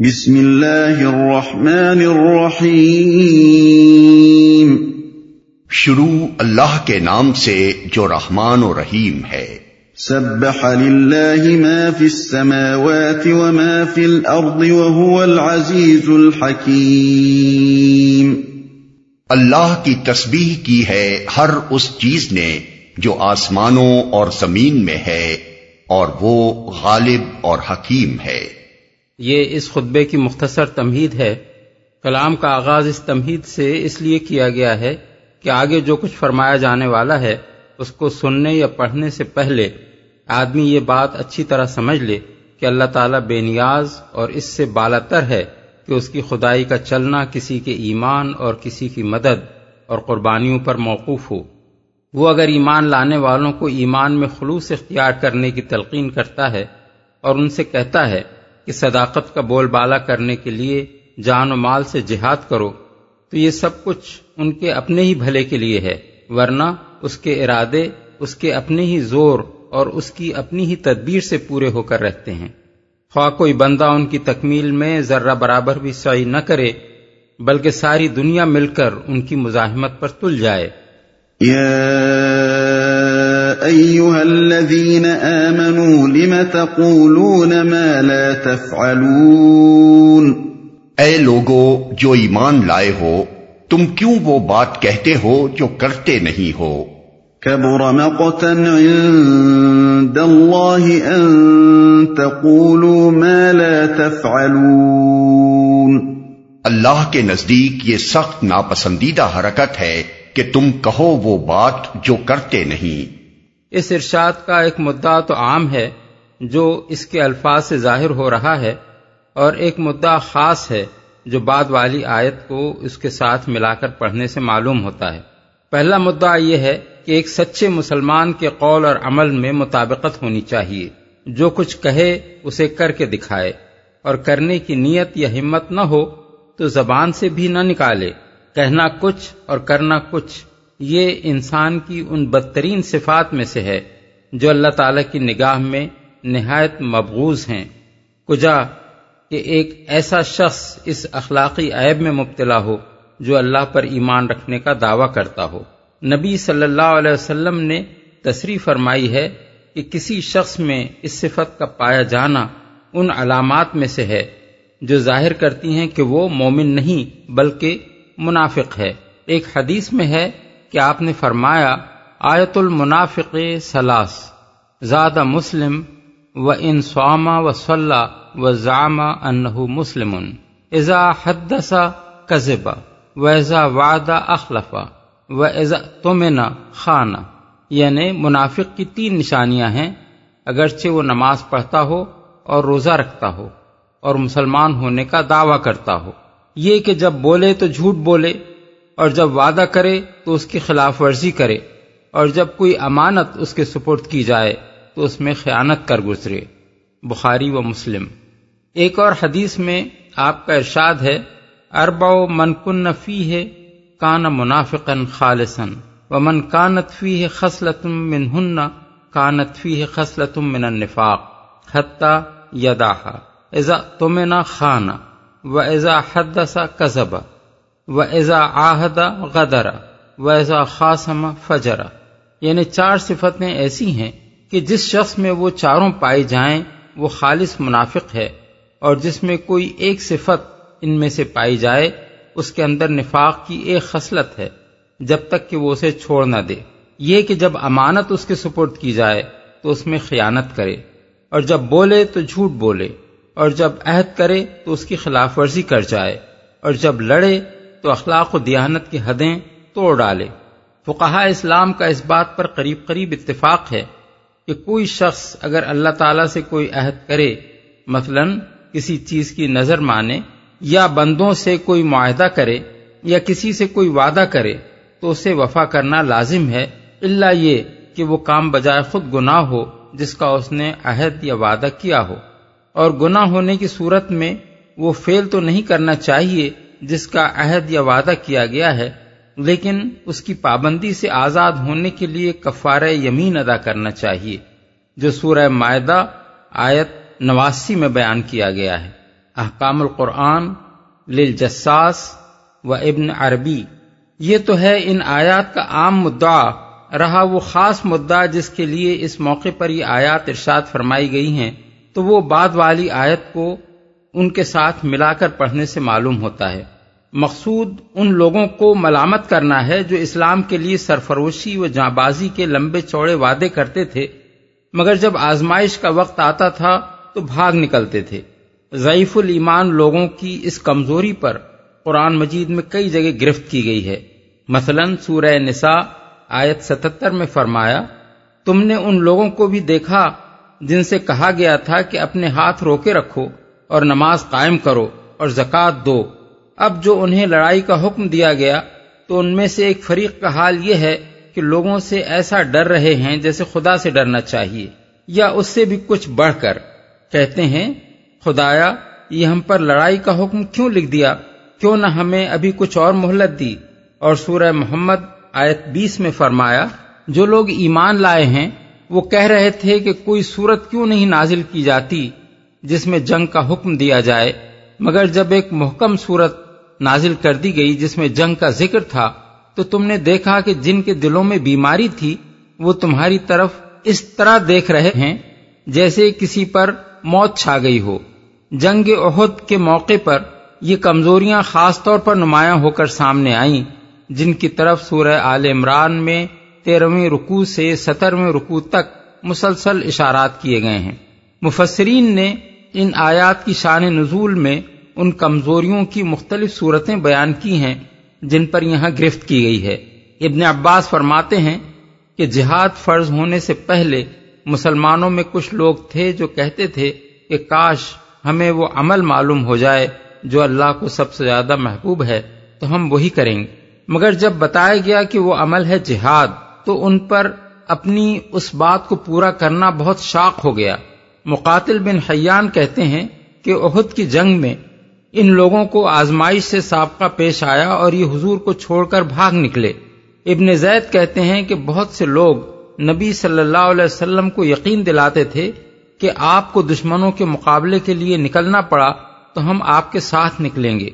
بسم اللہ الرحمن الرحیم۔ شروع اللہ کے نام سے جو رحمان و رحیم ہے۔ سبح للہ ما فی السماوات وما فی الارض وهو العزیز الحکیم۔ اللہ کی تسبیح کی ہے ہر اس چیز نے جو آسمانوں اور زمین میں ہے اور وہ غالب اور حکیم ہے۔ یہ اس خطبے کی مختصر تمہید ہے۔ کلام کا آغاز اس تمہید سے اس لیے کیا گیا ہے کہ آگے جو کچھ فرمایا جانے والا ہے، اس کو سننے یا پڑھنے سے پہلے آدمی یہ بات اچھی طرح سمجھ لے کہ اللہ تعالیٰ بے نیاز اور اس سے بالا تر ہے کہ اس کی خدائی کا چلنا کسی کے ایمان اور کسی کی مدد اور قربانیوں پر موقوف ہو۔ وہ اگر ایمان لانے والوں کو ایمان میں خلوص اختیار کرنے کی تلقین کرتا ہے اور ان سے کہتا ہے کہ صداقت کا بول بالا کرنے کے لیے جان و مال سے جہاد کرو، تو یہ سب کچھ ان کے اپنے ہی بھلے کے لیے ہے، ورنہ اس کے ارادے، اس کے اپنے ہی زور اور اس کی اپنی ہی تدبیر سے پورے ہو کر رہتے ہیں۔ خواہ کوئی بندہ ان کی تکمیل میں ذرہ برابر بھی سعی نہ کرے، بلکہ ساری دنیا مل کر ان کی مزاحمت پر تل جائے۔ ایوہا الذین آمنوا لم تقولون ما لا تفعلون اے لوگو جو ایمان لائے ہو تم کیوں وہ بات کہتے ہو جو کرتے نہیں ہو؟ کبر مقتا عند اللہ ان تقولوا ما لا تفعلون اللہ کے نزدیک یہ سخت ناپسندیدہ حرکت ہے کہ تم کہو وہ بات جو کرتے نہیں۔ اس ارشاد کا ایک مدعا تو عام ہے جو اس کے الفاظ سے ظاہر ہو رہا ہے اور ایک مدعا خاص ہے جو بعد والی آیت کو اس کے ساتھ ملا کر پڑھنے سے معلوم ہوتا ہے۔ پہلا مدعا یہ ہے کہ ایک سچے مسلمان کے قول اور عمل میں مطابقت ہونی چاہیے۔ جو کچھ کہے اسے کر کے دکھائے۔ اور کرنے کی نیت یا ہمت نہ ہو تو زبان سے بھی نہ نکالے۔ کہنا کچھ اور کرنا کچھ۔ یہ انسان کی ان بدترین صفات میں سے ہے جو اللہ تعالی کی نگاہ میں نہایت مبغوض ہیں۔ کجا کہ ایک ایسا شخص اس اخلاقی عیب میں مبتلا ہو جو اللہ پر ایمان رکھنے کا دعویٰ کرتا ہو۔ نبی صلی اللہ علیہ وسلم نے تصریح فرمائی ہے کہ کسی شخص میں اس صفت کا پایا جانا ان علامات میں سے ہے جو ظاہر کرتی ہیں کہ وہ مومن نہیں بلکہ منافق ہے۔ ایک حدیث میں ہے کہ آپ نے فرمایا آیت المنافق سلاس زاد مسلم و ان سواما و صلاح و زامہ انہ مسلم ازا حدسا کذبا و ایزا وعدہ اخلفا و ایزا تمنا خانہ یعنی منافق کی تین نشانیاں ہیں، اگرچہ وہ نماز پڑھتا ہو اور روزہ رکھتا ہو اور مسلمان ہونے کا دعویٰ کرتا ہو۔ یہ کہ جب بولے تو جھوٹ بولے اور جب وعدہ کرے تو اس کی خلاف ورزی کرے، اور جب کوئی امانت اس کے سپرد کی جائے تو اس میں خیانت کر گزرے۔ بخاری و مسلم۔ ایک اور حدیث میں آپ کا ارشاد ہے اربا و من کن فی ہے کان منافقن خالصن و من کانت فی ہے خصلتم من ہن کانت فی ہے خصلتم من النفاق، حتیٰ یداحا ایزا تمنا خانہ و ایزا حدثا کذبہ و ایزا آہدہ غدرا و ایزا خاصم فجرا یعنی چار صفتیں ایسی ہیں کہ جس شخص میں وہ چاروں پائی جائیں، وہ خالص منافق ہے، اور جس میں کوئی ایک صفت ان میں سے پائی جائے، اس کے اندر نفاق کی ایک خصلت ہے، جب تک کہ وہ اسے چھوڑ نہ دے۔ یہ کہ جب امانت اس کے سپرد کی جائے، تو اس میں خیانت کرے، اور جب بولے تو جھوٹ بولے، اور جب عہد کرے تو اس کی خلاف ورزی کر جائے، اور جب لڑے تو اخلاق و دیانت کی حدیں توڑ ڈالے۔ فقہ اسلام کا اس بات پر قریب قریب اتفاق ہے کہ کوئی شخص اگر اللہ تعالی سے کوئی عہد کرے، مثلا کسی چیز کی نظر مانے یا بندوں سے کوئی معاہدہ کرے یا کسی سے کوئی وعدہ کرے تو اسے وفا کرنا لازم ہے اللہ یہ کہ وہ کام بجائے خود گناہ ہو جس کا اس نے عہد یا وعدہ کیا ہو۔ اور گناہ ہونے کی صورت میں وہ فیل تو نہیں کرنا چاہیے جس کا عہد یا وعدہ کیا گیا ہے، لیکن اس کی پابندی سے آزاد ہونے کے لیے کفار یمین ادا کرنا چاہیے، جو سورہ معدہ آیت نواسی میں بیان کیا گیا ہے۔ احکام القرآن، للجساس و ابن عربی۔ یہ تو ہے ان آیات کا عام مدعا، رہا وہ خاص مدعا جس کے لیے اس موقع پر یہ آیات ارشاد فرمائی گئی ہیں۔ تو وہ بعد والی آیت کو ان کے ساتھ ملا کر پڑھنے سے معلوم ہوتا ہے۔ مقصود ان لوگوں کو ملامت کرنا ہے جو اسلام کے لیے سرفروشی و جاں بازی کے لمبے چوڑے وعدے کرتے تھے، مگر جب آزمائش کا وقت آتا تھا تو بھاگ نکلتے تھے۔ ضعیف الایمان لوگوں کی اس کمزوری پر قرآن مجید میں کئی جگہ گرفت کی گئی ہے۔ مثلا سورہ نساء آیت ستتر میں فرمایا، تم نے ان لوگوں کو بھی دیکھا جن سے کہا گیا تھا کہ اپنے ہاتھ روکے رکھو۔ اور نماز قائم کرو اور زکوٰۃ دو۔ اب جو انہیں لڑائی کا حکم دیا گیا، تو ان میں سے ایک فریق کا حال یہ ہے کہ لوگوں سے ایسا ڈر رہے ہیں جیسے خدا سے ڈرنا چاہیے، یا اس سے بھی کچھ بڑھ کر۔ کہتے ہیں، خدایا، یہ ہم پر لڑائی کا حکم کیوں لکھ دیا؟ کیوں نہ ہمیں ابھی کچھ اور مہلت دی؟ اور سورہ محمد آیت بیس میں فرمایا، جو لوگ ایمان لائے ہیں، وہ کہہ رہے تھے کہ کوئی صورت کیوں نہیں نازل کی جاتی؟ جس میں جنگ کا حکم دیا جائے، مگر جب ایک محکم صورت نازل کر دی گئی جس میں جنگ کا ذکر تھا، تو تم نے دیکھا کہ جن کے دلوں میں بیماری تھی، وہ تمہاری طرف اس طرح دیکھ رہے ہیں جیسے کسی پر موت چھا گئی ہو۔ جنگ عہد کے موقع پر یہ کمزوریاں خاص طور پر نمایاں ہو کر سامنے آئیں، جن کی طرف سورہ آل عمران میں تیرہویں رکوع سے سترویں رکوع تک مسلسل اشارات کیے گئے ہیں۔ مفسرین نے ان آیات کی شان نزول میں ان کمزوریوں کی مختلف صورتیں بیان کی ہیں، جن پر یہاں گرفت کی گئی ہے۔ ابن عباس فرماتے ہیں کہ جہاد فرض ہونے سے پہلے مسلمانوں میں کچھ لوگ تھے جو کہتے تھے کہ کاش ہمیں وہ عمل معلوم ہو جائے جو اللہ کو سب سے زیادہ محبوب ہے، تو ہم وہی کریں گے۔ مگر جب بتایا گیا کہ وہ عمل ہے جہاد، تو ان پر اپنی اس بات کو پورا کرنا بہت شاق ہو گیا۔ مقاتل بن حیان کہتے ہیں کہ عہد کی جنگ میں ان لوگوں کو آزمائش سے سابقہ پیش آیا اور یہ حضور کو چھوڑ کر بھاگ نکلے۔ ابن زید کہتے ہیں کہ بہت سے لوگ نبی صلی اللہ علیہ وسلم کو یقین دلاتے تھے کہ آپ کو دشمنوں کے مقابلے کے لیے نکلنا پڑا تو ہم آپ کے ساتھ نکلیں گے۔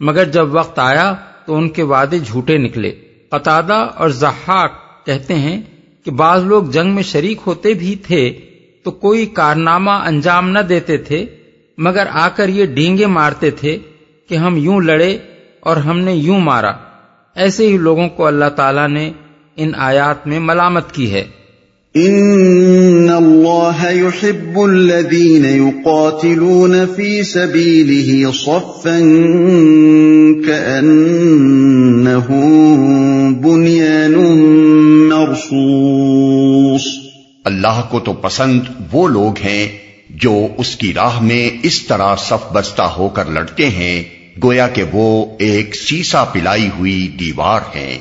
مگر جب وقت آیا تو ان کے وعدے جھوٹے نکلے۔ قطادہ اور زحاق کہتے ہیں کہ بعض لوگ جنگ میں شریک ہوتے بھی تھے تو کوئی کارنامہ انجام نہ دیتے تھے، مگر آ کر یہ ڈینگے مارتے تھے کہ ہم یوں لڑے اور ہم نے یوں مارا۔ ایسے ہی لوگوں کو اللہ تعالیٰ نے ان آیات میں ملامت کی ہے۔ ان اللہ يحب الذین يقاتلون فی سبیلہ صفا بنیان مرصوص۔ اللہ کو تو پسند وہ لوگ ہیں جو اس کی راہ میں اس طرح صف بستہ ہو کر لڑتے ہیں، گویا کہ وہ ایک سیسا پلائی ہوئی دیوار ہے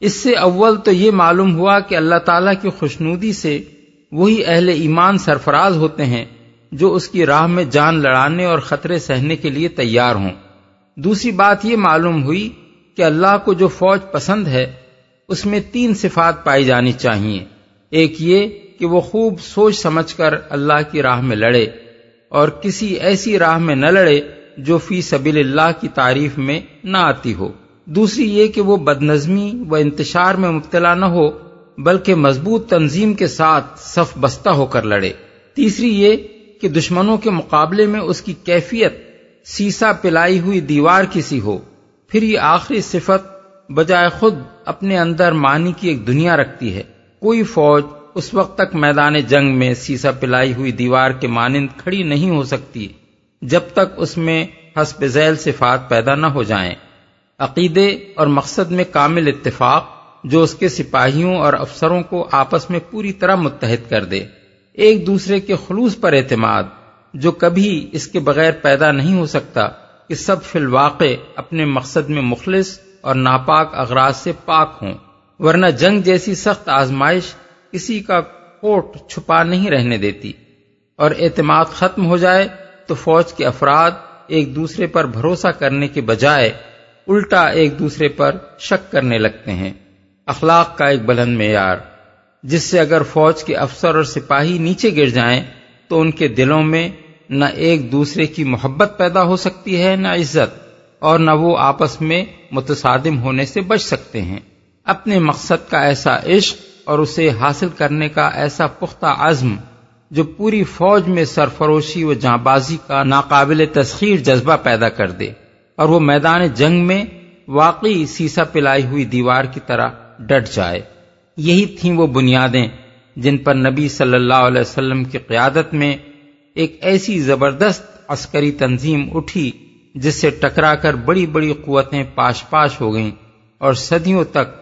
اس سے اول تو یہ معلوم ہوا کہ اللہ تعالی کی خوشنودی سے وہی اہل ایمان سرفراز ہوتے ہیں جو اس کی راہ میں جان لڑانے اور خطرے سہنے کے لیے تیار ہوں۔ دوسری بات یہ معلوم ہوئی کہ اللہ کو جو فوج پسند ہے، اس میں تین صفات پائی جانی چاہیے ایک یہ کہ وہ خوب سوچ سمجھ کر اللہ کی راہ میں لڑے اور کسی ایسی راہ میں نہ لڑے جو فی سبیل اللہ کی تعریف میں نہ آتی ہو۔ دوسری یہ کہ وہ بد نظمی و انتشار میں مبتلا نہ ہو، بلکہ مضبوط تنظیم کے ساتھ صف بستہ ہو کر لڑے۔ تیسری یہ کہ دشمنوں کے مقابلے میں اس کی کیفیت سیسا پلائی ہوئی دیوار کسی ہو۔ پھر یہ آخری صفت بجائے خود اپنے اندر معنی کی ایک دنیا رکھتی ہے۔ کوئی فوج اس وقت تک میدان جنگ میں سیسا پلائی ہوئی دیوار کے مانند کھڑی نہیں ہو سکتی، جب تک اس میں حسب ذیل صفات پیدا نہ ہو جائیں۔ عقیدے اور مقصد میں کامل اتفاق جو اس کے سپاہیوں اور افسروں کو آپس میں پوری طرح متحد کر دے۔ ایک دوسرے کے خلوص پر اعتماد، جو کبھی اس کے بغیر پیدا نہیں ہو سکتا کہ سب فی الواقع اپنے مقصد میں مخلص اور ناپاک اغراض سے پاک ہوں۔ ورنہ جنگ جیسی سخت آزمائش کسی کا کوٹ چھپا نہیں رہنے دیتی۔ اور اعتماد ختم ہو جائے تو فوج کے افراد ایک دوسرے پر بھروسہ کرنے کے بجائے الٹا ایک دوسرے پر شک کرنے لگتے ہیں۔ اخلاق کا ایک بلند معیار۔ جس سے اگر فوج کے افسر اور سپاہی نیچے گر جائیں تو ان کے دلوں میں نہ ایک دوسرے کی محبت پیدا ہو سکتی ہے، نہ عزت، اور نہ وہ آپس میں متصادم ہونے سے بچ سکتے ہیں۔ اپنے مقصد کا ایسا عشق اور اسے حاصل کرنے کا ایسا پختہ عزم جو پوری فوج میں سرفروشی و جاں بازی کا ناقابل تسخیر جذبہ پیدا کر دے اور وہ میدان جنگ میں واقعی سیسا پلائی ہوئی دیوار کی طرح ڈٹ جائے۔ یہی تھیں وہ بنیادیں جن پر نبی صلی اللہ علیہ وسلم کی قیادت میں ایک ایسی زبردست عسکری تنظیم اٹھی جس سے ٹکرا کر بڑی بڑی قوتیں پاش پاش ہو گئیں اور صدیوں تک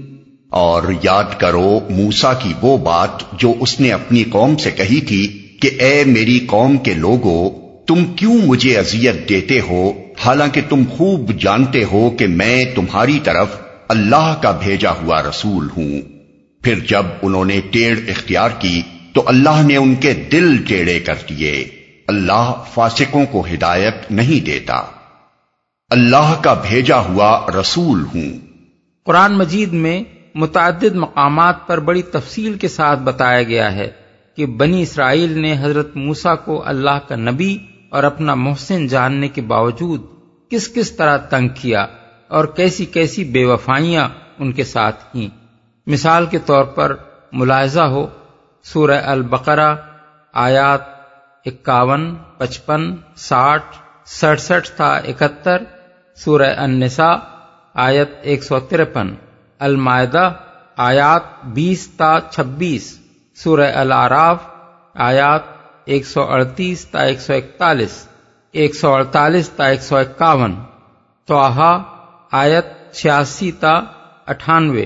اور یاد کرو موسا کی وہ بات جو اس نے اپنی قوم سے کہی تھی کہ اے میری قوم کے لوگوں تم کیوں مجھے اذیت دیتے ہو؟ حالانکہ تم خوب جانتے ہو کہ میں تمہاری طرف اللہ کا بھیجا ہوا رسول ہوں۔ پھر جب انہوں نے ٹیڑھ اختیار کی، تو اللہ نے ان کے دل ٹیڑے کر دیے۔ اللہ فاسقوں کو ہدایت نہیں دیتا۔ اللہ کا بھیجا ہوا رسول ہوں۔ قرآن مجید میں متعدد مقامات پر بڑی تفصیل کے ساتھ بتایا گیا ہے کہ بنی اسرائیل نے حضرت موسا کو اللہ کا نبی اور اپنا محسن جاننے کے باوجود کس کس طرح تنگ کیا اور کیسی کیسی بے وفائیاں ان کے ساتھ ہی مثال کے طور پر ملاحظہ ہو، سورہ البقرہ، آیات اکاون، پچپن، ساٹھ، سڑسٹھ تھا اکہتر، سورہ النساء، آیت ایک سو ترپن۔ المائدہ، آیات بیس تا چھبیس، سورہ العراف، آیات ایک سو اڑتیس تا ایک سو اکتالیس، ایک سو اڑتالیس تا ایک سو اکاون توحا آیت چھیاسی تا اٹھانوے۔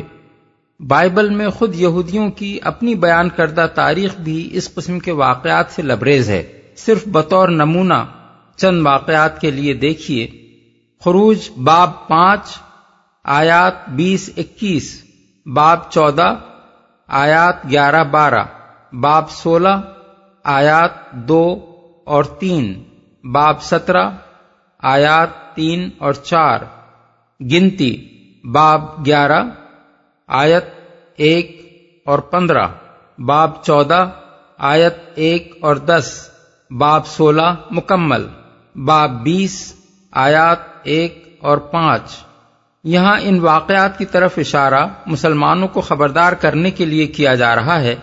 بائبل میں خود یہودیوں کی اپنی بیان کردہ تاریخ بھی اس قسم کے واقعات سے لبریز ہے۔ صرف بطور نمونہ چند واقعات کے لیے دیکھیے۔ خروج باب پانچ آیات بیس اکیس، باب چودہ، آیات گیارہ بارہ، باب سولہ، آیات دو اور تین، باب سترہ، آیات تین اور چار، گنتی، باب گیارہ، آیت ایک اور پندرہ، باب چودہ، آیت ایک اور دس، باب سولہ مکمل، باب بیس، آیات ایک اور پانچ۔ یہاں ان واقعات کی طرف اشارہ مسلمانوں کو خبردار کرنے کے لیے کیا جا رہا ہے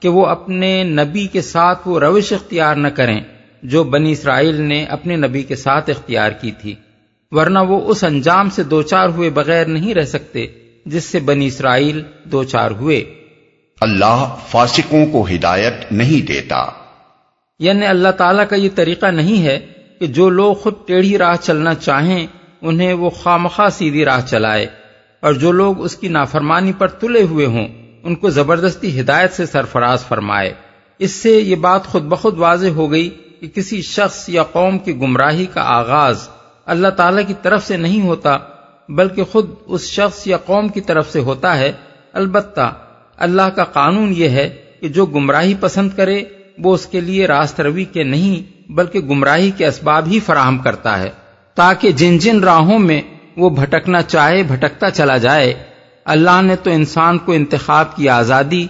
کہ وہ اپنے نبی کے ساتھ وہ روش اختیار نہ کریں جو بنی اسرائیل نے اپنے نبی کے ساتھ اختیار کی تھی ورنہ وہ اس انجام سے دو چار ہوئے بغیر نہیں رہ سکتے جس سے بنی اسرائیل دو چار ہوئے۔ اللہ فاسقوں کو ہدایت نہیں دیتا۔ یعنی اللہ تعالیٰ کا یہ طریقہ نہیں ہے کہ جو لوگ خود ٹیڑھی راہ چلنا چاہیں انہیں وہ خامخواہ سیدھی راہ چلائے اور جو لوگ اس کی نافرمانی پر تلے ہوئے ہوں، ان کو زبردستی ہدایت سے سرفراز فرمائے۔ اس سے یہ بات خود بخود واضح ہو گئی کہ کسی شخص یا قوم کی گمراہی کا آغاز اللہ تعالی کی طرف سے نہیں ہوتا، بلکہ خود اس شخص یا قوم کی طرف سے ہوتا ہے۔ البتہ اللہ کا قانون یہ ہے کہ جو گمراہی پسند کرے، وہ اس کے لیے راست روی کے نہیں، بلکہ گمراہی کے اسباب ہی فراہم کرتا ہے۔ تاکہ جن جن راہوں میں وہ بھٹکنا چاہے، بھٹکتا چلا جائے، اللہ نے تو انسان کو انتخاب کی آزادی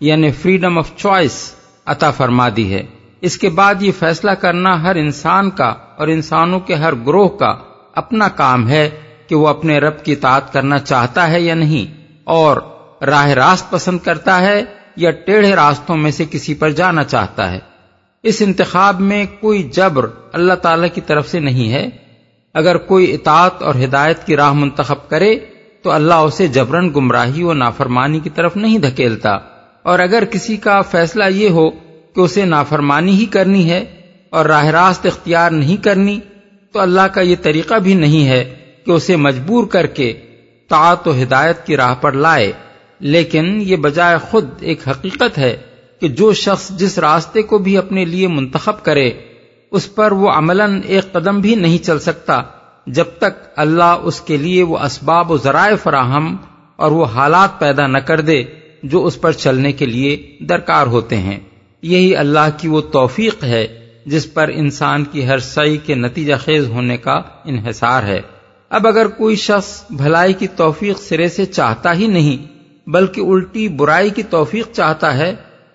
یعنی فریڈم آف چوائس عطا فرما دی ہے۔ اس کے بعد یہ فیصلہ کرنا ہر انسان کا اور انسانوں کے ہر گروہ کا اپنا کام ہے کہ وہ اپنے رب کی اطاعت کرنا چاہتا ہے یا نہیں، اور راہ راست پسند کرتا ہے یا ٹیڑھے راستوں میں سے کسی پر جانا چاہتا ہے۔ اس انتخاب میں کوئی جبر اللہ تعالی کی طرف سے نہیں ہے۔ اگر کوئی اطاعت اور ہدایت کی راہ منتخب کرے تو اللہ اسے جبرن گمراہی و نافرمانی کی طرف نہیں دھکیلتا۔ اور اگر کسی کا فیصلہ یہ ہو کہ اسے نافرمانی ہی کرنی ہے اور راہ راست اختیار نہیں کرنی، تو اللہ کا یہ طریقہ بھی نہیں ہے کہ اسے مجبور کر کے طاعت و ہدایت کی راہ پر لائے۔ لیکن یہ بجائے خود ایک حقیقت ہے کہ جو شخص جس راستے کو بھی اپنے لیے منتخب کرے اس پر وہ عملاً ایک قدم بھی نہیں چل سکتا، جب تک اللہ اس کے لیے وہ اسباب و ذرائع فراہم اور وہ حالات پیدا نہ کر دے جو اس پر چلنے کے لیے درکار ہوتے ہیں۔ یہی اللہ کی وہ توفیق ہے جس پر انسان کی ہر سعی کے نتیجہ خیز ہونے کا انحصار ہے۔ اب اگر کوئی شخص بھلائی کی توفیق سرے سے چاہتا ہی نہیں، بلکہ الٹی برائی کی توفیق چاہتا ہے،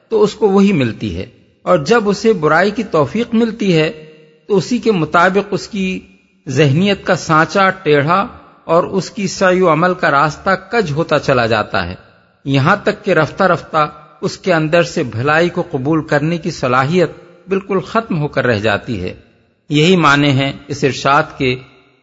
تو اس کو وہی ملتی ہے۔ اور جب اسے برائی کی توفیق ملتی ہے، تو اسی کے مطابق اس کی ذہنیت کا سانچا، ٹیڑھا اور اس کی سعی و عمل کا راستہ کج ہوتا چلا جاتا ہے۔ یہاں تک کہ رفتہ رفتہ اس کے اندر سے بھلائی کو قبول کرنے کی صلاحیت بالکل ختم ہو کر رہ جاتی ہے۔ یہی معنی ہیں اس ارشاد کے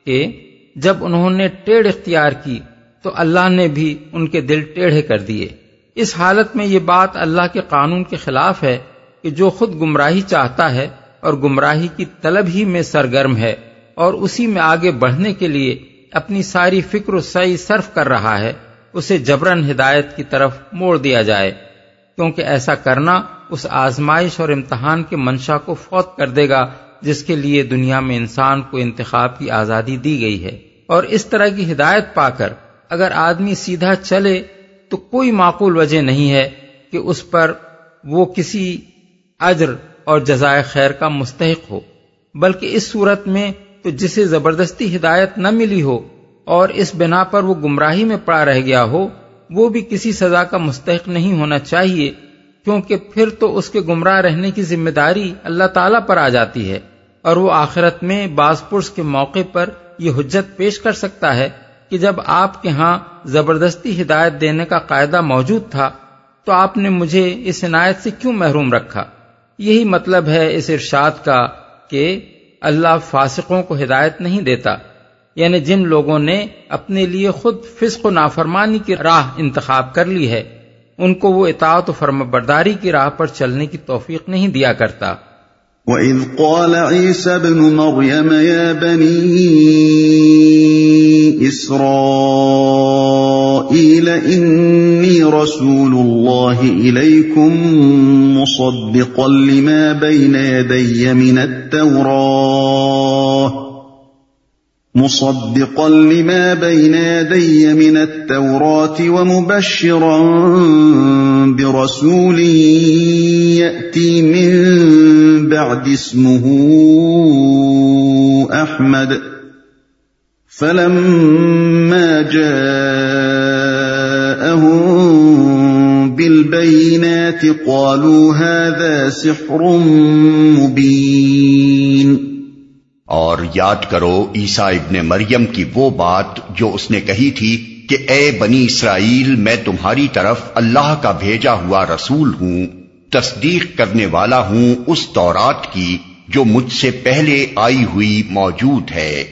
کہ جب انہوں نے ٹیڑھ اختیار کی، تو اللہ نے بھی ان کے دل ٹیڑھے کر دیے۔ اس حالت میں یہ بات اللہ کے قانون کے خلاف ہے کہ جو خود گمراہی چاہتا ہے اور گمراہی کی طلب ہی میں سرگرم ہے اور اسی میں آگے بڑھنے کے لیے اپنی ساری فکر و سعی صرف کر رہا ہے، اسے جبرن ہدایت کی طرف موڑ دیا جائے۔ کیونکہ ایسا کرنا اس آزمائش اور امتحان کے منشا کو فوت کر دے گا، جس کے لیے دنیا میں انسان کو انتخاب کی آزادی دی گئی ہے۔ اور اس طرح کی ہدایت پا کر اگر آدمی سیدھا چلے تو کوئی معقول وجہ نہیں ہے کہ اس پر وہ کسی اجر اور جزائے خیر کا مستحق ہو، بلکہ اس صورت میں تو جسے زبردستی ہدایت نہ ملی ہو اور اس بنا پر وہ گمراہی میں پڑا رہ گیا ہو، وہ بھی کسی سزا کا مستحق نہیں ہونا چاہیے، کیونکہ پھر تو اس کے گمراہ رہنے کی ذمہ داری اللہ تعالی پر آ جاتی ہے اور وہ آخرت میں باز پرس کے موقع پر یہ حجت پیش کر سکتا ہے کہ جب آپ کے ہاں زبردستی ہدایت دینے کا قاعدہ موجود تھا تو آپ نے مجھے اس عنایت سے کیوں محروم رکھا؟ یہی مطلب ہے اس ارشاد کا کہ اللہ فاسقوں کو ہدایت نہیں دیتا یعنی جن لوگوں نے اپنے لیے خود فسق و نافرمانی کی راہ انتخاب کر لی ہے، ان کو وہ اطاعت و فرم برداری کی راہ پر چلنے کی توفیق نہیں دیا کرتا۔ وَإِذْ قَالَ عِيسَى ابْنُ مَرْيَمَ يَا بَنِي إِسْرَائِيلَ إِنِّي رَسُولُ اللَّهِ إِلَيْكُمْ مُصَدِّقًا لِمَا بَيْنَ يَدَيَّ مِنَ التَّوْرَاةِ، مصدقا لما بين يدي من التوراة ومبشرا برسول يأتي من بعد اسمه أحمد. فلما جاء جاءهم بالبينات قالوا هذا سحر مبين۔ اور یاد کرو عیسا ابن مریم کی وہ بات جو اس نے کہی تھی کہ اے بنی اسرائیل، میں تمہاری طرف اللہ کا بھیجا ہوا رسول ہوں، تصدیق کرنے والا ہوں اس دورات کی جو مجھ سے پہلے آئی ہوئی موجود ہے،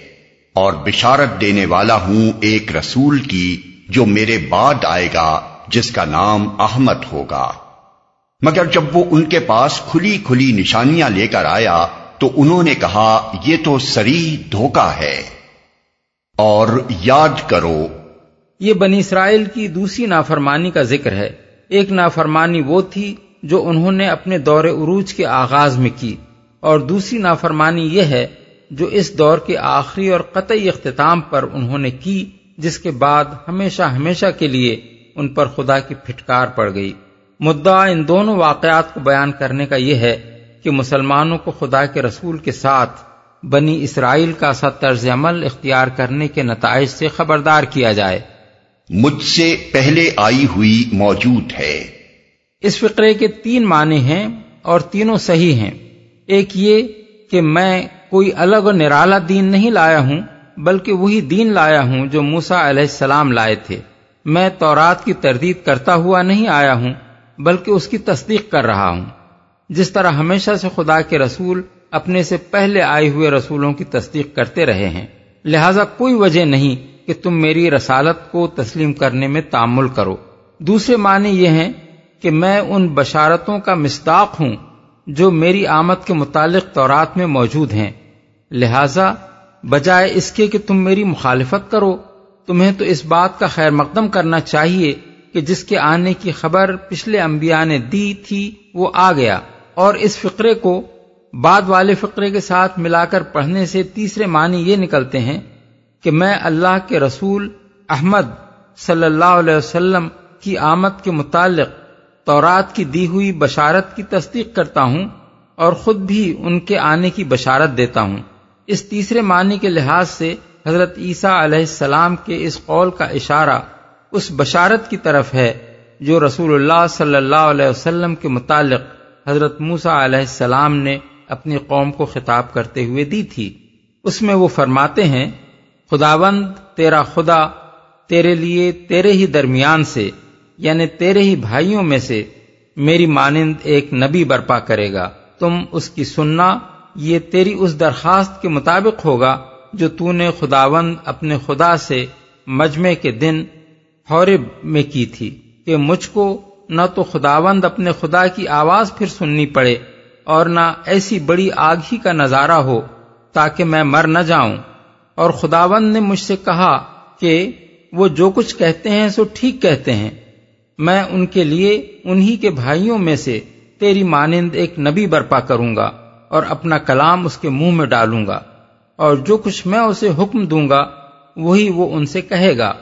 اور بشارت دینے والا ہوں ایک رسول کی جو میرے بعد آئے گا، جس کا نام احمد ہوگا۔ مگر جب وہ ان کے پاس کھلی کھلی نشانیاں لے کر آیا، تو انہوں نے کہا، یہ تو سری دھوکا ہے۔ اور یاد کرو۔ یہ بنی اسرائیل کی دوسری نافرمانی کا ذکر ہے۔ ایک نافرمانی وہ تھی جو انہوں نے اپنے دور عروج کے آغاز میں کی۔ اور دوسری نافرمانی یہ ہے جو اس دور کے آخری اور قطعی اختتام پر انہوں نے کی۔ جس کے بعد ہمیشہ ہمیشہ کے لیے ان پر خدا کی پھٹکار پڑ گئی۔ مدعا ان دونوں واقعات کو بیان کرنے کا یہ ہے کہ مسلمانوں کو خدا کے رسول کے ساتھ بنی اسرائیل کا سا طرز عمل اختیار کرنے کے نتائج سے خبردار کیا جائے۔ مجھ سے پہلے آئی ہوئی موجود ہے۔ اس فقرے کے تین معنی ہیں اور تینوں صحیح ہیں۔ ایک یہ کہ میں کوئی الگ اور نرالا دین نہیں لایا ہوں بلکہ وہی دین لایا ہوں جو موسا علیہ السلام لائے تھے۔ میں تورات کی تردید کرتا ہوا نہیں آیا ہوں، بلکہ اس کی تصدیق کر رہا ہوں۔ جس طرح ہمیشہ سے خدا کے رسول اپنے سے پہلے آئے ہوئے رسولوں کی تصدیق کرتے رہے ہیں۔ لہذا کوئی وجہ نہیں کہ تم میری رسالت کو تسلیم کرنے میں تعمل کرو۔ دوسرے معنی یہ ہیں کہ میں ان بشارتوں کا مستاق ہوں جو میری آمد کے متعلق تورات میں موجود ہیں۔ لہذا بجائے اس کے کہ تم میری مخالفت کرو۔ تمہیں تو اس بات کا خیر مقدم کرنا چاہیے کہ جس کے آنے کی خبر پچھلے انبیاء نے دی تھی، وہ آ گیا۔ اور اس فقرے کو بعد والے فقرے کے ساتھ ملا کر پڑھنے سے تیسرے معنی یہ نکلتے ہیں کہ میں اللہ کے رسول احمد صلی اللہ علیہ وسلم کی آمد کے متعلق تورات کی دی ہوئی بشارت کی تصدیق کرتا ہوں اور خود بھی ان کے آنے کی بشارت دیتا ہوں۔ اس تیسرے معنی کے لحاظ سے حضرت عیسیٰ علیہ السلام کے اس قول کا اشارہ اس بشارت کی طرف ہے جو رسول اللہ صلی اللہ علیہ وسلم کے متعلق حضرت موسا علیہ السلام نے اپنی قوم کو خطاب کرتے ہوئے دی تھی۔ اس میں وہ فرماتے ہیں، خداوند تیرا خدا تیرے لیے تیرے ہی درمیان سے یعنی تیرے ہی بھائیوں میں سے میری مانند ایک نبی برپا کرے گا۔ تم اس کی سننا یہ تیری اس درخواست کے مطابق ہوگا جو تو نے خداوند اپنے خدا سے مجمع کے دن حورب میں کی تھی کہ مجھ کو نہ تو خداوند اپنے خدا کی آواز پھر سننی پڑے اور نہ ایسی بڑی آگ ہی کا نظارہ ہو تاکہ میں مر نہ جاؤں۔ اور خداوند نے مجھ سے کہا کہ وہ جو کچھ کہتے ہیں سو ٹھیک کہتے ہیں۔ میں ان کے لیے انہی کے بھائیوں میں سے تیری مانند ایک نبی برپا کروں گا۔ اور اپنا کلام اس کے منہ میں ڈالوں گا، اور جو کچھ میں اسے حکم دوں گا، وہی وہ ان سے کہے گا۔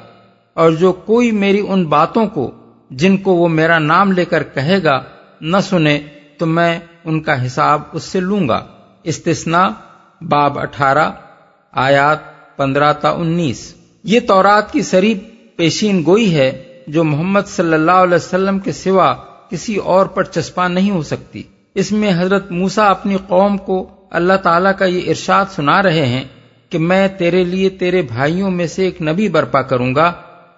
اور جو کوئی میری ان باتوں کو، جن کو وہ میرا نام لے کر کہے گا، نہ سنے، تو میں ان کا حساب اس سے لوں گا۔ استثنا باب اٹھارہ، آیات پندرہ تا انیس۔ یہ تورات کی سریب پیشین گوئی ہے، جو محمد صلی اللہ علیہ وسلم کے سوا کسی اور پر چسپاں نہیں ہو سکتی۔ اس میں حضرت موسا اپنی قوم کو اللہ تعالیٰ کا یہ ارشاد سنا رہے ہیں کہ میں تیرے لیے تیرے بھائیوں میں سے ایک نبی برپا کروں گا۔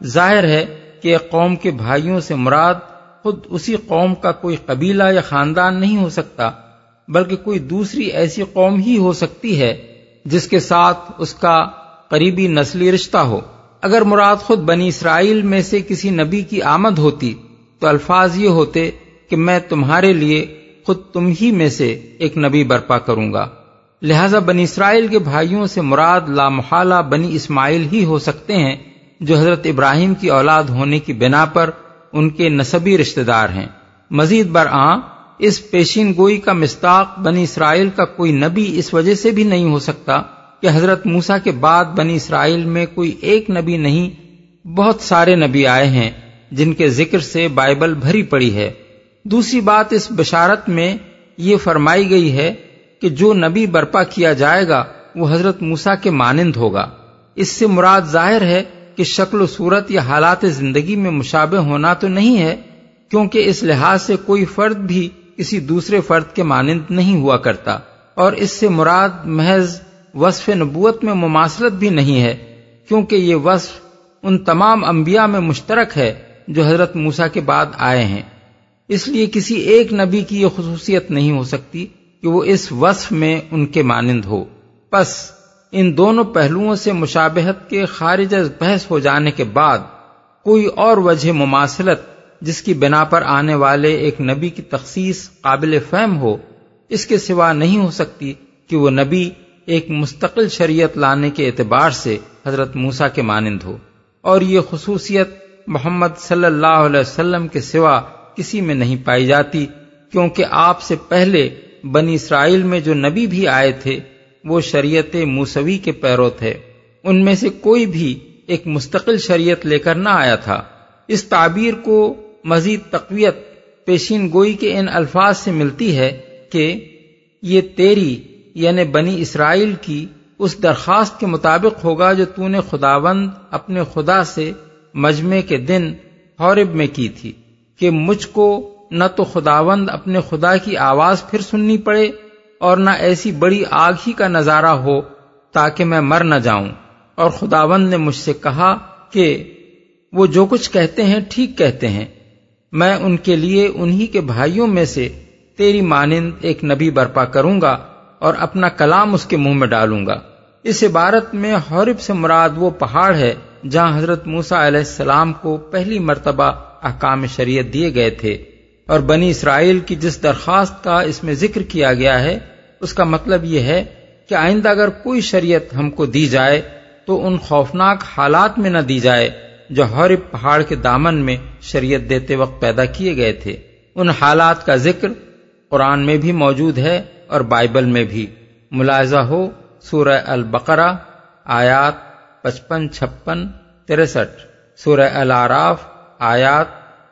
ظاہر ہے کہ قوم کے بھائیوں سے مراد خود اسی قوم کا کوئی قبیلہ یا خاندان نہیں ہو سکتا، بلکہ کوئی دوسری ایسی قوم ہی ہو سکتی ہے جس کے ساتھ اس کا قریبی نسلی رشتہ ہو۔ اگر مراد خود بنی اسرائیل میں سے کسی نبی کی آمد ہوتی تو الفاظ یہ ہوتے کہ میں تمہارے لیے خود تم ہی میں سے ایک نبی برپا کروں گا۔ لہذا بنی اسرائیل کے بھائیوں سے مراد لامحالہ بنی اسماعیل ہی ہو سکتے ہیں جو حضرت ابراہیم کی اولاد ہونے کی بنا پر ان کے نصبی رشتہ دار ہیں۔ مزید برآں اس پیشین گوئی کا مستاق بنی اسرائیل کا کوئی نبی اس وجہ سے بھی نہیں ہو سکتا کہ حضرت موسا کے بعد بنی اسرائیل میں کوئی ایک نبی نہیں، بہت سارے نبی آئے ہیں جن کے ذکر سے بائبل بھری پڑی ہے۔ دوسری بات اس بشارت میں یہ فرمائی گئی ہے کہ جو نبی برپا کیا جائے گا، وہ حضرت موسا کے مانند ہوگا۔ اس سے مراد ظاہر ہے کہ شکل و صورت یا حالات زندگی میں مشابہ ہونا تو نہیں ہے، کیونکہ اس لحاظ سے کوئی فرد بھی کسی دوسرے فرد کے مانند نہیں ہوا کرتا۔ اور اس سے مراد محض وصف نبوت میں مماثلت بھی نہیں ہے، کیونکہ یہ وصف ان تمام انبیاء میں مشترک ہے جو حضرت موسا کے بعد آئے ہیں۔ اس لیے کسی ایک نبی کی یہ خصوصیت نہیں ہو سکتی کہ وہ اس وصف میں ان کے مانند ہو۔ پس ان دونوں پہلوؤں سے مشابہت کے خارج از بحث ہو جانے کے بعد کوئی اور وجہ مماثلت جس کی بنا پر آنے والے ایک نبی کی تخصیص قابل فہم ہو، اس کے سوا نہیں ہو سکتی کہ وہ نبی ایک مستقل شریعت لانے کے اعتبار سے حضرت موسا کے مانند ہو۔ اور یہ خصوصیت محمد صلی اللہ علیہ وسلم کے سوا کسی میں نہیں پائی جاتی، کیونکہ آپ سے پہلے بنی اسرائیل میں جو نبی بھی آئے تھے، وہ شریعت موسوی کے پیرو تھے۔ ان میں سے کوئی بھی ایک مستقل شریعت لے کر نہ آیا تھا۔ اس تعبیر کو مزید تقویت پیشین گوئی کے ان الفاظ سے ملتی ہے کہ یہ تیری یعنی بنی اسرائیل کی اس درخواست کے مطابق ہوگا جو تو نے خداوند اپنے خدا سے مجمع کے دن حورب میں کی تھی۔ کہ مجھ کو نہ تو خداوند اپنے خدا کی آواز پھر سننی پڑے اور نہ ایسی بڑی آگ ہی کا نظارہ ہو تاکہ میں مر نہ جاؤں۔ اور خداوند نے مجھ سے کہا کہ وہ جو کچھ کہتے ہیں ٹھیک کہتے ہیں۔ میں ان کے لیے انہی کے بھائیوں میں سے تیری مانند ایک نبی برپا کروں گا اور اپنا کلام اس کے منہ میں ڈالوں گا۔ اس عبارت میں حورب سے مراد وہ پہاڑ ہے جہاں حضرت موسا علیہ السلام کو پہلی مرتبہ احکام شریعت دیے گئے تھے اور بنی اسرائیل کی جس درخواست کا اس میں ذکر کیا گیا ہے، اس کا مطلب یہ ہے کہ آئندہ اگر کوئی شریعت ہم کو دی جائے تو ان خوفناک حالات میں نہ دی جائے جو حورب پہاڑ کے دامن میں شریعت دیتے وقت پیدا کیے گئے تھے۔ ان حالات کا ذکر قرآن میں بھی موجود ہے اور بائبل میں بھی۔ ملاحظہ ہو، سورہ البقرہ، آیات پچپن چھپن تریسٹھ سورہ العراف آیات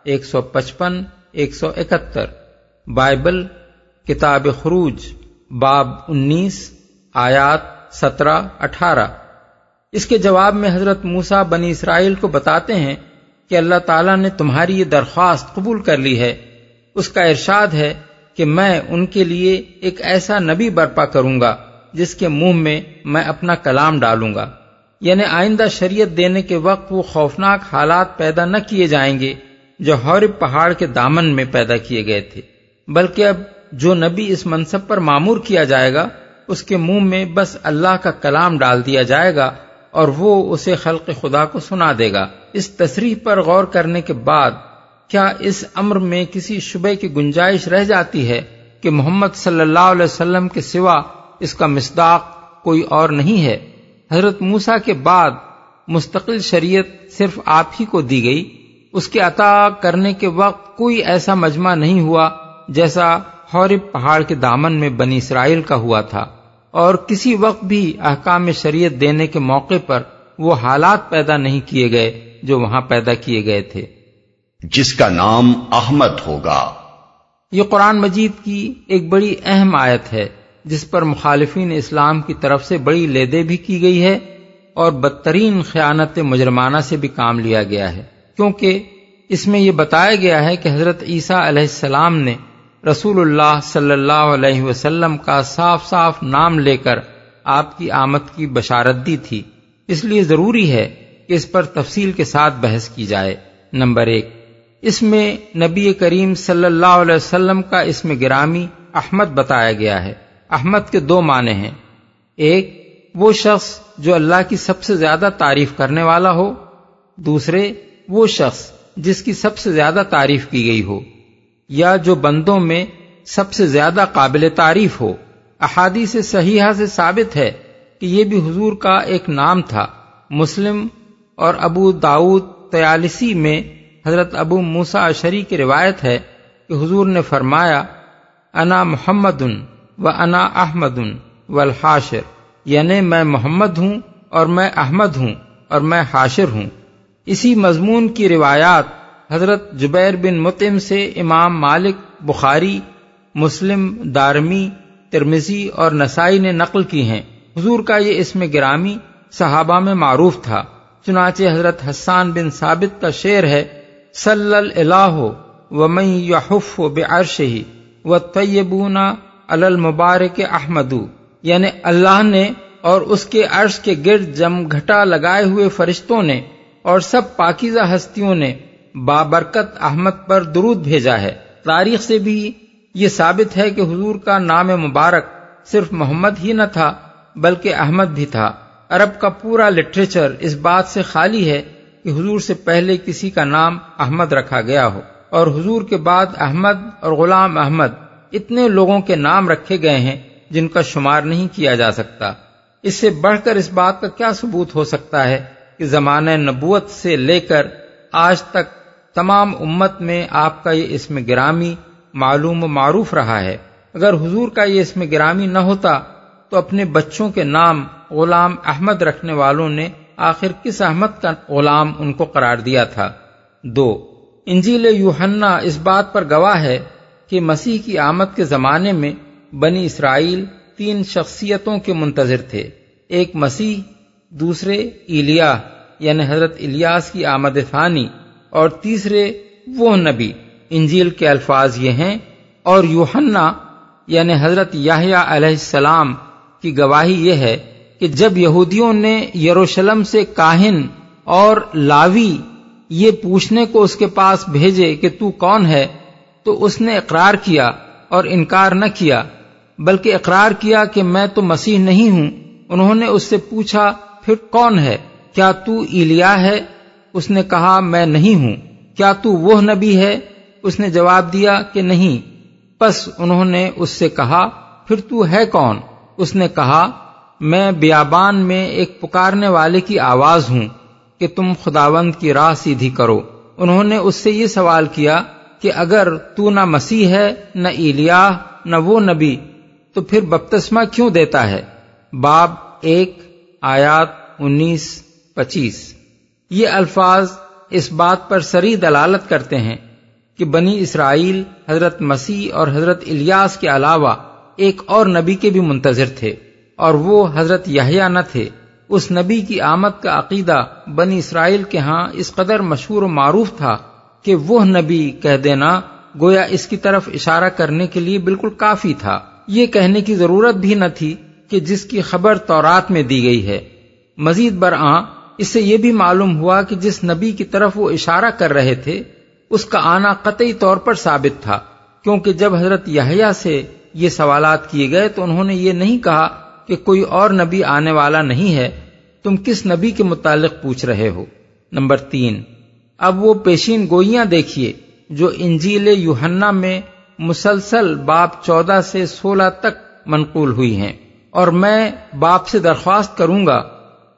ایک سو پچپن، ایک سو اکہتر۔ بائبل، کتاب خروج، باب انیس، آیات سترہ، اٹھارہ۔ اس کے جواب میں حضرت موسا بنی اسرائیل کو بتاتے ہیں کہ اللہ تعالیٰ نے تمہاری یہ درخواست قبول کر لی ہے۔ اس کا ارشاد ہے کہ میں ان کے لیے ایک ایسا نبی برپا کروں گا جس کے منہ میں میں اپنا کلام ڈالوں گا۔ یعنی آئندہ شریعت دینے کے وقت وہ خوفناک حالات پیدا نہ کیے جائیں گے جو ہورب پہاڑ کے دامن میں پیدا کیے گئے تھے۔ بلکہ اب جو نبی اس منصب پر معمور کیا جائے گا، اس کے منہ میں بس اللہ کا کلام ڈال دیا جائے گا اور وہ اسے خلق خدا کو سنا دے گا۔ اس تصریح پر غور کرنے کے بعد کیا اس امر میں کسی شبے کی گنجائش رہ جاتی ہے کہ محمد صلی اللہ علیہ وسلم کے سوا اس کا مصداق کوئی اور نہیں ہے؟ حضرت موسا کے بعد مستقل شریعت صرف آپ ہی کو دی گئی اس کے عطا کرنے کے وقت کوئی ایسا مجمع نہیں ہوا جیسا ہورب پہاڑ کے دامن میں بنی اسرائیل کا ہوا تھا۔ اور کسی وقت بھی احکام شریعت دینے کے موقع پر وہ حالات پیدا نہیں کیے گئے جو وہاں پیدا کیے گئے تھے۔ جس کا نام احمد ہوگا۔ یہ قرآن مجید کی ایک بڑی اہم آیت ہے۔ جس پر مخالفین اسلام کی طرف سے بڑی لیدے بھی کی گئی ہے اور بدترین خیانت مجرمانہ سے بھی کام لیا گیا ہے۔ کیونکہ اس میں یہ بتایا گیا ہے کہ حضرت عیسیٰ علیہ السلام نے رسول اللہ صلی اللہ علیہ وسلم کا صاف صاف نام لے کر آپ کی آمد کی بشارت دی تھی۔ اس لیے ضروری ہے کہ اس پر تفصیل کے ساتھ بحث کی جائے۔ نمبر ایک، اس میں نبی کریم صلی اللہ علیہ وسلم کا اس میں گرامی احمد بتایا گیا ہے۔ احمد کے دو معنی ہیں۔ ایک، وہ شخص جو اللہ کی سب سے زیادہ تعریف کرنے والا ہو۔ دوسرے، وہ شخص جس کی سب سے زیادہ تعریف کی گئی ہو۔ یا جو بندوں میں سب سے زیادہ قابل تعریف ہو۔ احادی سے صحیحہ سے ثابت ہے کہ یہ بھی حضور کا ایک نام تھا۔ مسلم اور ابو داود تیالسی میں حضرت ابو موسا اشری کی روایت ہے کہ حضور نے فرمایا، انا محمد و انا احمد و الحاشر یعنی میں محمد ہوں اور میں احمد ہوں اور میں حاشر ہوں۔ اسی مضمون کی روایات حضرت جبیر بن متم سے امام مالک، بخاری، مسلم، دارمی ترمزی اور نسائی نے نقل کی ہیں۔ حضور کا یہ اسم گرامی صحابہ میں معروف تھا۔ چنانچہ حضرت حسان بن ثابت کا شعر ہے، صلی اللہ و من یحف و بعرش ہی و طیبونا المبارک احمدو یعنی اللہ نے اور اس کے عرش کے گرد جم گھٹا لگائے ہوئے فرشتوں نے اور سب پاکیزہ ہستیوں نے بابرکت احمد پر درود بھیجا ہے۔ تاریخ سے بھی یہ ثابت ہے کہ حضور کا نام مبارک صرف محمد ہی نہ تھا، بلکہ احمد بھی تھا۔ عرب کا پورا لٹریچر اس بات سے خالی ہے کہ حضور سے پہلے کسی کا نام احمد رکھا گیا ہو۔ اور حضور کے بعد احمد اور غلام احمد اتنے لوگوں کے نام رکھے گئے ہیں جن کا شمار نہیں کیا جا سکتا۔ اس سے بڑھ کر اس بات کا کیا ثبوت ہو سکتا ہے کہ زمانہ نبوت سے لے کر آج تک تمام امت میں آپ کا یہ اسم گرامی معلوم و معروف رہا ہے۔ اگر حضور کا یہ اسم گرامی نہ ہوتا تو اپنے بچوں کے نام غلام احمد رکھنے والوں نے آخر کس احمد کا غلام ان کو قرار دیا تھا۔ دو، انجیل یوہنا اس بات پر گواہ ہے کہ مسیح کی آمد کے زمانے میں بنی اسرائیل تین شخصیتوں کے منتظر تھے، ایک مسیح، دوسرے ایلیا یعنی حضرت الیاس کی آمد ثانی، اور تیسرے وہ نبی۔ انجیل کے الفاظ یہ ہیں، اور یوہنا یعنی حضرت یاہیا علیہ السلام کی گواہی یہ ہے کہ جب یہودیوں نے یروشلم سے کاہن اور لاوی یہ پوچھنے کو اس کے پاس بھیجے کہ تو کون ہے تو اس نے اقرار کیا اور انکار نہ کیا، بلکہ اقرار کیا کہ میں تو مسیح نہیں ہوں۔ انہوں نے اس سے پوچھا، پھر کون ہے؟ کیا تو ایلیا ہے؟ اس نے کہا، میں نہیں ہوں۔ کیا تو وہ نبی ہے؟ اس نے جواب دیا کہ نہیں۔ پس انہوں نے اس سے کہا، پھر تو ہے کون؟ اس نے کہا، میں بیابان میں ایک پکارنے والے کی آواز ہوں کہ تم خداوند کی راہ سیدھی کرو۔ انہوں نے اس سے یہ سوال کیا کہ اگر تو نہ مسیح ہے، نہ ایلیا نہ وہ نبی، تو پھر بپتسمہ کیوں دیتا ہے؟ باب ایک، آیات انیس، پچیس۔ یہ الفاظ اس بات پر سری دلالت کرتے ہیں کہ بنی اسرائیل حضرت مسیح اور حضرت الیاس کے علاوہ ایک اور نبی کے بھی منتظر تھے، اور وہ حضرت یحییٰ نہ تھے۔ اس نبی کی آمد کا عقیدہ بنی اسرائیل کے ہاں اس قدر مشہور و معروف تھا کہ وہ نبی کہہ دینا گویا اس کی طرف اشارہ کرنے کے لیے بالکل کافی تھا۔ یہ کہنے کی ضرورت بھی نہ تھی کہ جس کی خبر تورات میں دی گئی ہے۔ مزید برآں اس سے یہ بھی معلوم ہوا کہ جس نبی کی طرف وہ اشارہ کر رہے تھے، اس کا آنا قطعی طور پر ثابت تھا۔ کیونکہ جب حضرت یحییٰ سے یہ سوالات کیے گئے تو انہوں نے یہ نہیں کہا کہ کوئی اور نبی آنے والا نہیں ہے۔ تم کس نبی کے متعلق پوچھ رہے ہو؟ نمبر تین۔ اب وہ پیشین گوئیاں دیکھیے جو انجیل یوہنا میں مسلسل باپ چودہ سے سولہ تک منقول ہوئی ہیں۔ اور میں باپ سے درخواست کروں گا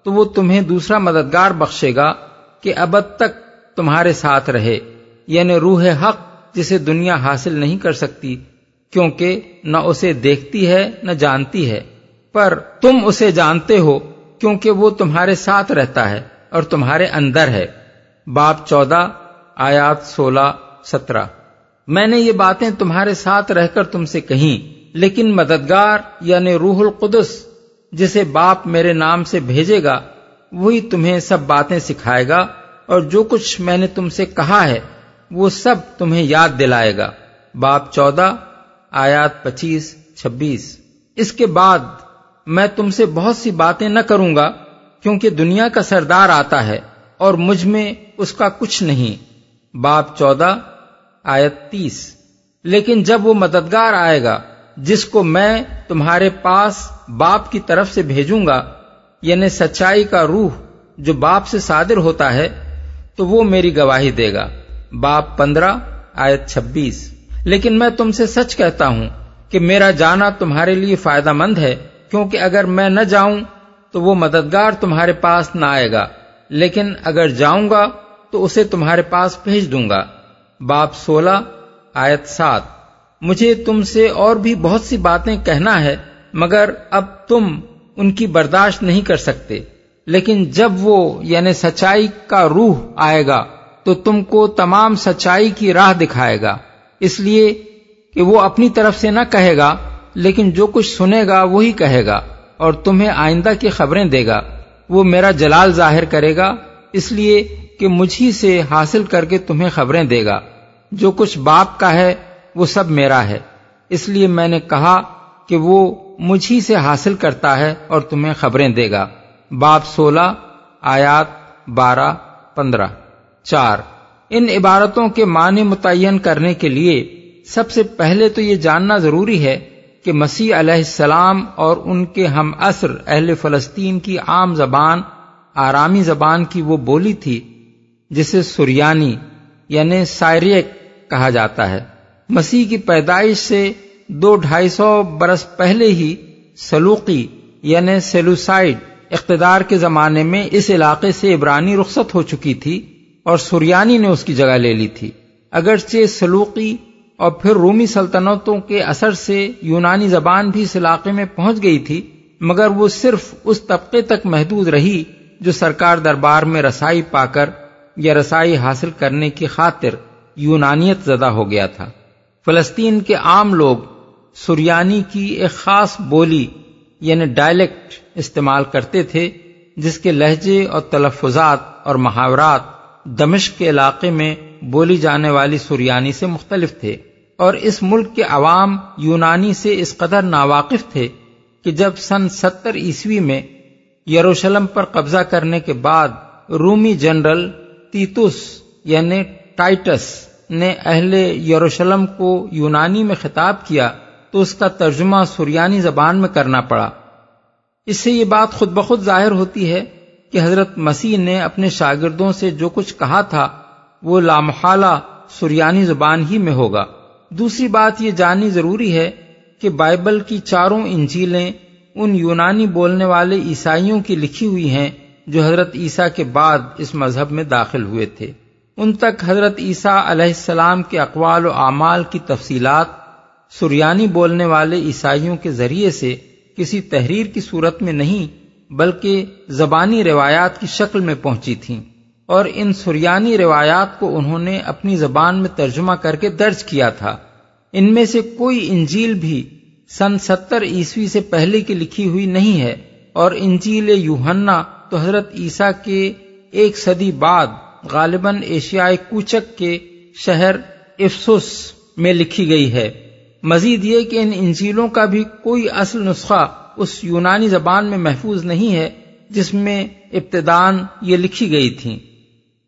تو وہ تمہیں دوسرا مددگار بخشے گا کہ ابد تک تمہارے ساتھ رہے۔ یعنی روح حق جسے دنیا حاصل نہیں کر سکتی، کیونکہ نہ اسے دیکھتی ہے، نہ جانتی ہے۔ پر تم اسے جانتے ہو کیونکہ وہ تمہارے ساتھ رہتا ہے اور تمہارے اندر ہے۔ باپ چودہ، آیات سولہ، سترہ۔ میں نے یہ باتیں تمہارے ساتھ رہ کر تم سے کہیں، لیکن مددگار یعنی روح القدس، جسے باپ میرے نام سے بھیجے گا، وہی تمہیں سب باتیں سکھائے گا، اور جو کچھ میں نے تم سے کہا ہے، وہ سب تمہیں یاد دلائے گا۔ باپ چودہ، آیات پچیس، چھبیس۔ اس کے بعد میں تم سے بہت سی باتیں نہ کروں گا، کیونکہ دنیا کا سردار آتا ہے، اور مجھ میں اس کا کچھ نہیں۔ باپ چودہ، آیت تیس۔ لیکن جب وہ مددگار آئے گا، جس کو میں تمہارے پاس باپ کی طرف سے بھیجوں گا یعنی سچائی کا روح جو باپ سے صادر ہوتا ہے، تو وہ میری گواہی دے گا۔ باپ پندرہ، آیت چھبیس۔ لیکن میں تم سے سچ کہتا ہوں کہ میرا جانا تمہارے لیے فائدہ مند ہے، کیونکہ اگر میں نہ جاؤں تو وہ مددگار تمہارے پاس نہ آئے گا۔ لیکن اگر جاؤں گا تو اسے تمہارے پاس بھیج دوں گا۔ باپ سولہ، آیت سات۔ مجھے تم سے اور بھی بہت سی باتیں کہنا ہے، مگر اب تم ان کی برداشت نہیں کر سکتے۔ لیکن جب وہ یعنی سچائی کا روح آئے گا، تو تم کو تمام سچائی کی راہ دکھائے گا۔ اس لیے کہ وہ اپنی طرف سے نہ کہے گا، لیکن جو کچھ سنے گا وہی کہے گا، اور تمہیں آئندہ کی خبریں دے گا۔ وہ میرا جلال ظاہر کرے گا۔ اس لیے کہ مجھ سے حاصل کر کے تمہیں خبریں دے گا۔ جو کچھ باپ کا ہے، وہ سب میرا ہے۔ اس لیے میں نے کہا کہ وہ مجھ سے حاصل کرتا ہے اور تمہیں خبریں دے گا۔ باپ سولہ، آیات بارہ، پندرہ۔ چار، ان عبارتوں کے معنی متعین کرنے کے لیے سب سے پہلے تو یہ جاننا ضروری ہے کہ مسیح علیہ السلام اور ان کے ہم عصر اہل فلسطین کی عام زبان، آرامی زبان کی وہ بولی تھی جسے سریانی یعنی سائریک کہا جاتا ہے۔ مسیح کی پیدائش سے دو ڈھائی سو برس پہلے ہی سلوقی یعنی سیلوسائڈ اقتدار کے زمانے میں اس علاقے سے عبرانی رخصت ہو چکی تھی اور سریانی نے اس کی جگہ لے لی تھی۔ اگرچہ سلوقی اور پھر رومی سلطنتوں کے اثر سے یونانی زبان بھی اس علاقے میں پہنچ گئی تھی، مگر وہ صرف اس طبقے تک محدود رہی جو سرکار دربار میں رسائی پا کر یا رسائی حاصل کرنے کی خاطر یونانیت زدہ ہو گیا تھا۔ فلسطین کے عام لوگ سریانی کی ایک خاص بولی یعنی ڈائلیکٹ استعمال کرتے تھے، جس کے لہجے اور تلفظات اور محاورات دمشق کے علاقے میں بولی جانے والی سریانی سے مختلف تھے۔ اور اس ملک کے عوام یونانی سے اس قدر ناواقف تھے کہ جب سن ستر عیسوی میں یروشلم پر قبضہ کرنے کے بعد رومی جنرل تیتوس یعنی ٹائٹس نے اہل یروشلم کو یونانی میں خطاب کیا تو اس کا ترجمہ سریانی زبان میں کرنا پڑا۔ اس سے یہ بات خود بخود ظاہر ہوتی ہے کہ حضرت مسیح نے اپنے شاگردوں سے جو کچھ کہا تھا وہ لامحالہ سریانی زبان ہی میں ہوگا۔ دوسری بات یہ جاننی ضروری ہے کہ بائبل کی چاروں انجیلیں ان یونانی بولنے والے عیسائیوں کی لکھی ہوئی ہیں جو حضرت عیسیٰ کے بعد اس مذہب میں داخل ہوئے تھے۔ ان تک حضرت عیسیٰ علیہ السلام کے اقوال و اعمال کی تفصیلات، سریانی بولنے والے عیسائیوں کے ذریعے سے کسی تحریر کی صورت میں نہیں، بلکہ زبانی روایات کی شکل میں پہنچی تھیں۔ اور ان سریانی روایات کو انہوں نے اپنی زبان میں ترجمہ کر کے درج کیا تھا۔ ان میں سے کوئی انجیل بھی سن ستر عیسوی سے پہلے کی لکھی ہوئی نہیں ہے اور انجیل یوہنا تو حضرت عیسیٰ کے ایک صدی بعد غالباً ایشیائی کوچک کے شہر افسوس میں لکھی گئی ہے۔ مزید یہ کہ ان انجیلوں کا بھی کوئی اصل نسخہ اس یونانی زبان میں محفوظ نہیں ہے جس میں ابتدان یہ لکھی گئی تھی۔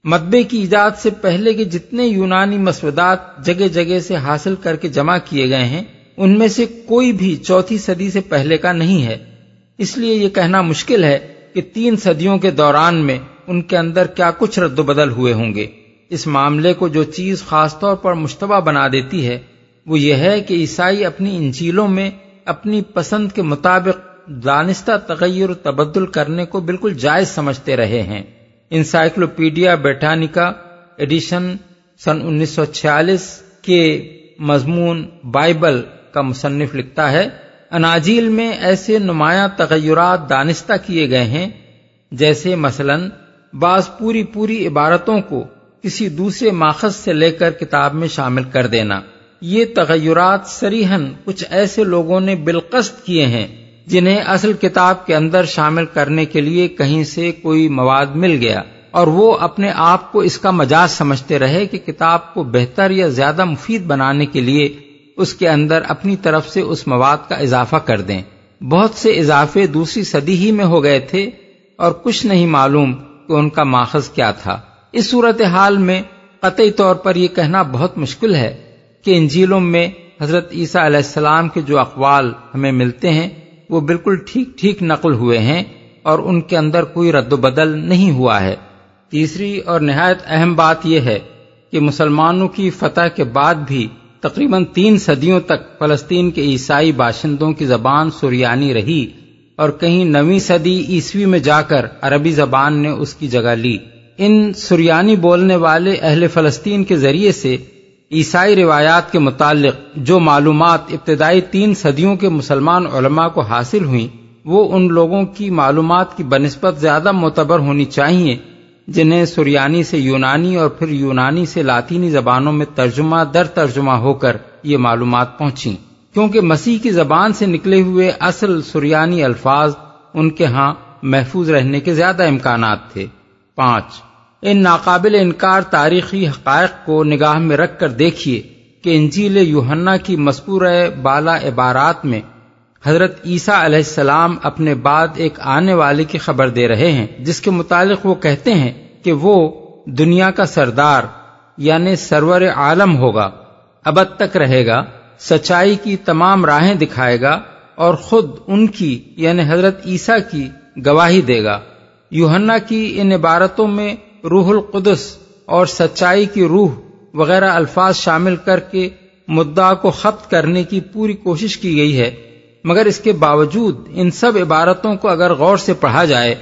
مدبے کی ایجاد سے پہلے کے جتنے یونانی مسودات جگہ جگہ سے حاصل کر کے جمع کیے گئے ہیں، ان میں سے کوئی بھی چوتھی صدی سے پہلے کا نہیں ہے۔ اس لیے یہ کہنا مشکل ہے کہ تین صدیوں کے دوران میں ان کے اندر کیا کچھ رد و بدل ہوئے ہوں گے۔ اس معاملے کو جو چیز خاص طور پر مشتبہ بنا دیتی ہے، وہ یہ ہے کہ عیسائی اپنی انجیلوں میں اپنی پسند کے مطابق دانستہ تغیر و تبدل کرنے کو بالکل جائز سمجھتے رہے ہیں۔ انسائکلوپیڈیا بیٹانیکا ایڈیشن سن انیس سو چھیالیس کے مضمون بائبل کا مصنف لکھتا ہے اناجیل میں ایسے نمایاں تغیرات دانستہ کیے گئے ہیں، جیسے مثلا بعض پوری پوری عبارتوں کو کسی دوسرے ماخذ سے لے کر کتاب میں شامل کر دینا۔ یہ تغیرات سریحن کچھ ایسے لوگوں نے بالقصد کیے ہیں جنہیں اصل کتاب کے اندر شامل کرنے کے لیے کہیں سے کوئی مواد مل گیا، اور وہ اپنے آپ کو اس کا مجاز سمجھتے رہے کہ کتاب کو بہتر یا زیادہ مفید بنانے کے لیے اس کے اندر اپنی طرف سے اس مواد کا اضافہ کر دیں۔ بہت سے اضافے دوسری صدی ہی میں ہو گئے تھے اور کچھ نہیں معلوم کہ ان کا ماخذ کیا تھا۔ اس صورت حال میں قطعی طور پر یہ کہنا بہت مشکل ہے کہ انجیلوں میں حضرت عیسیٰ علیہ السلام کے جو اقوال ہمیں ملتے ہیں، وہ بالکل ٹھیک ٹھیک نقل ہوئے ہیں اور ان کے اندر کوئی رد و بدل نہیں ہوا ہے۔ تیسری اور نہایت اہم بات یہ ہے کہ مسلمانوں کی فتح کے بعد بھی تقریباً تین صدیوں تک فلسطین کے عیسائی باشندوں کی زبان سریانی رہی اور کہیں نویں صدی عیسوی میں جا کر عربی زبان نے اس کی جگہ لی۔ ان سریانی بولنے والے اہل فلسطین کے ذریعے سے عیسائی روایات کے متعلق جو معلومات ابتدائی تین صدیوں کے مسلمان علماء کو حاصل ہوئیں، وہ ان لوگوں کی معلومات کی بنسبت زیادہ معتبر ہونی چاہیے جنہیں سریانی سے یونانی اور پھر یونانی سے لاطینی زبانوں میں ترجمہ در ترجمہ ہو کر یہ معلومات پہنچی کیونکہ مسیح کی زبان سے نکلے ہوئے اصل سریانی الفاظ ان کے ہاں محفوظ رہنے کے زیادہ امکانات تھے۔ پانچ، ان ناقابل انکار تاریخی حقائق کو نگاہ میں رکھ کر دیکھیے کہ انجیل یوہنا کی مذکور بالا عبارات میں حضرت عیسیٰ علیہ السلام اپنے بعد ایک آنے والے کی خبر دے رہے ہیں، جس کے متعلق وہ کہتے ہیں کہ وہ دنیا کا سردار یعنی سرور عالم ہوگا ابد تک رہے گا، سچائی کی تمام راہیں دکھائے گا اور خود ان کی یعنی حضرت عیسیٰ کی گواہی دے گا۔ یوہنا کی ان عبارتوں میں روح القدس اور سچائی کی روح وغیرہ الفاظ شامل کر کے مدعا کو خط کرنے کی پوری کوشش کی گئی ہے۔ مگر اس کے باوجود ان سب عبارتوں کو اگر غور سے پڑھا جائے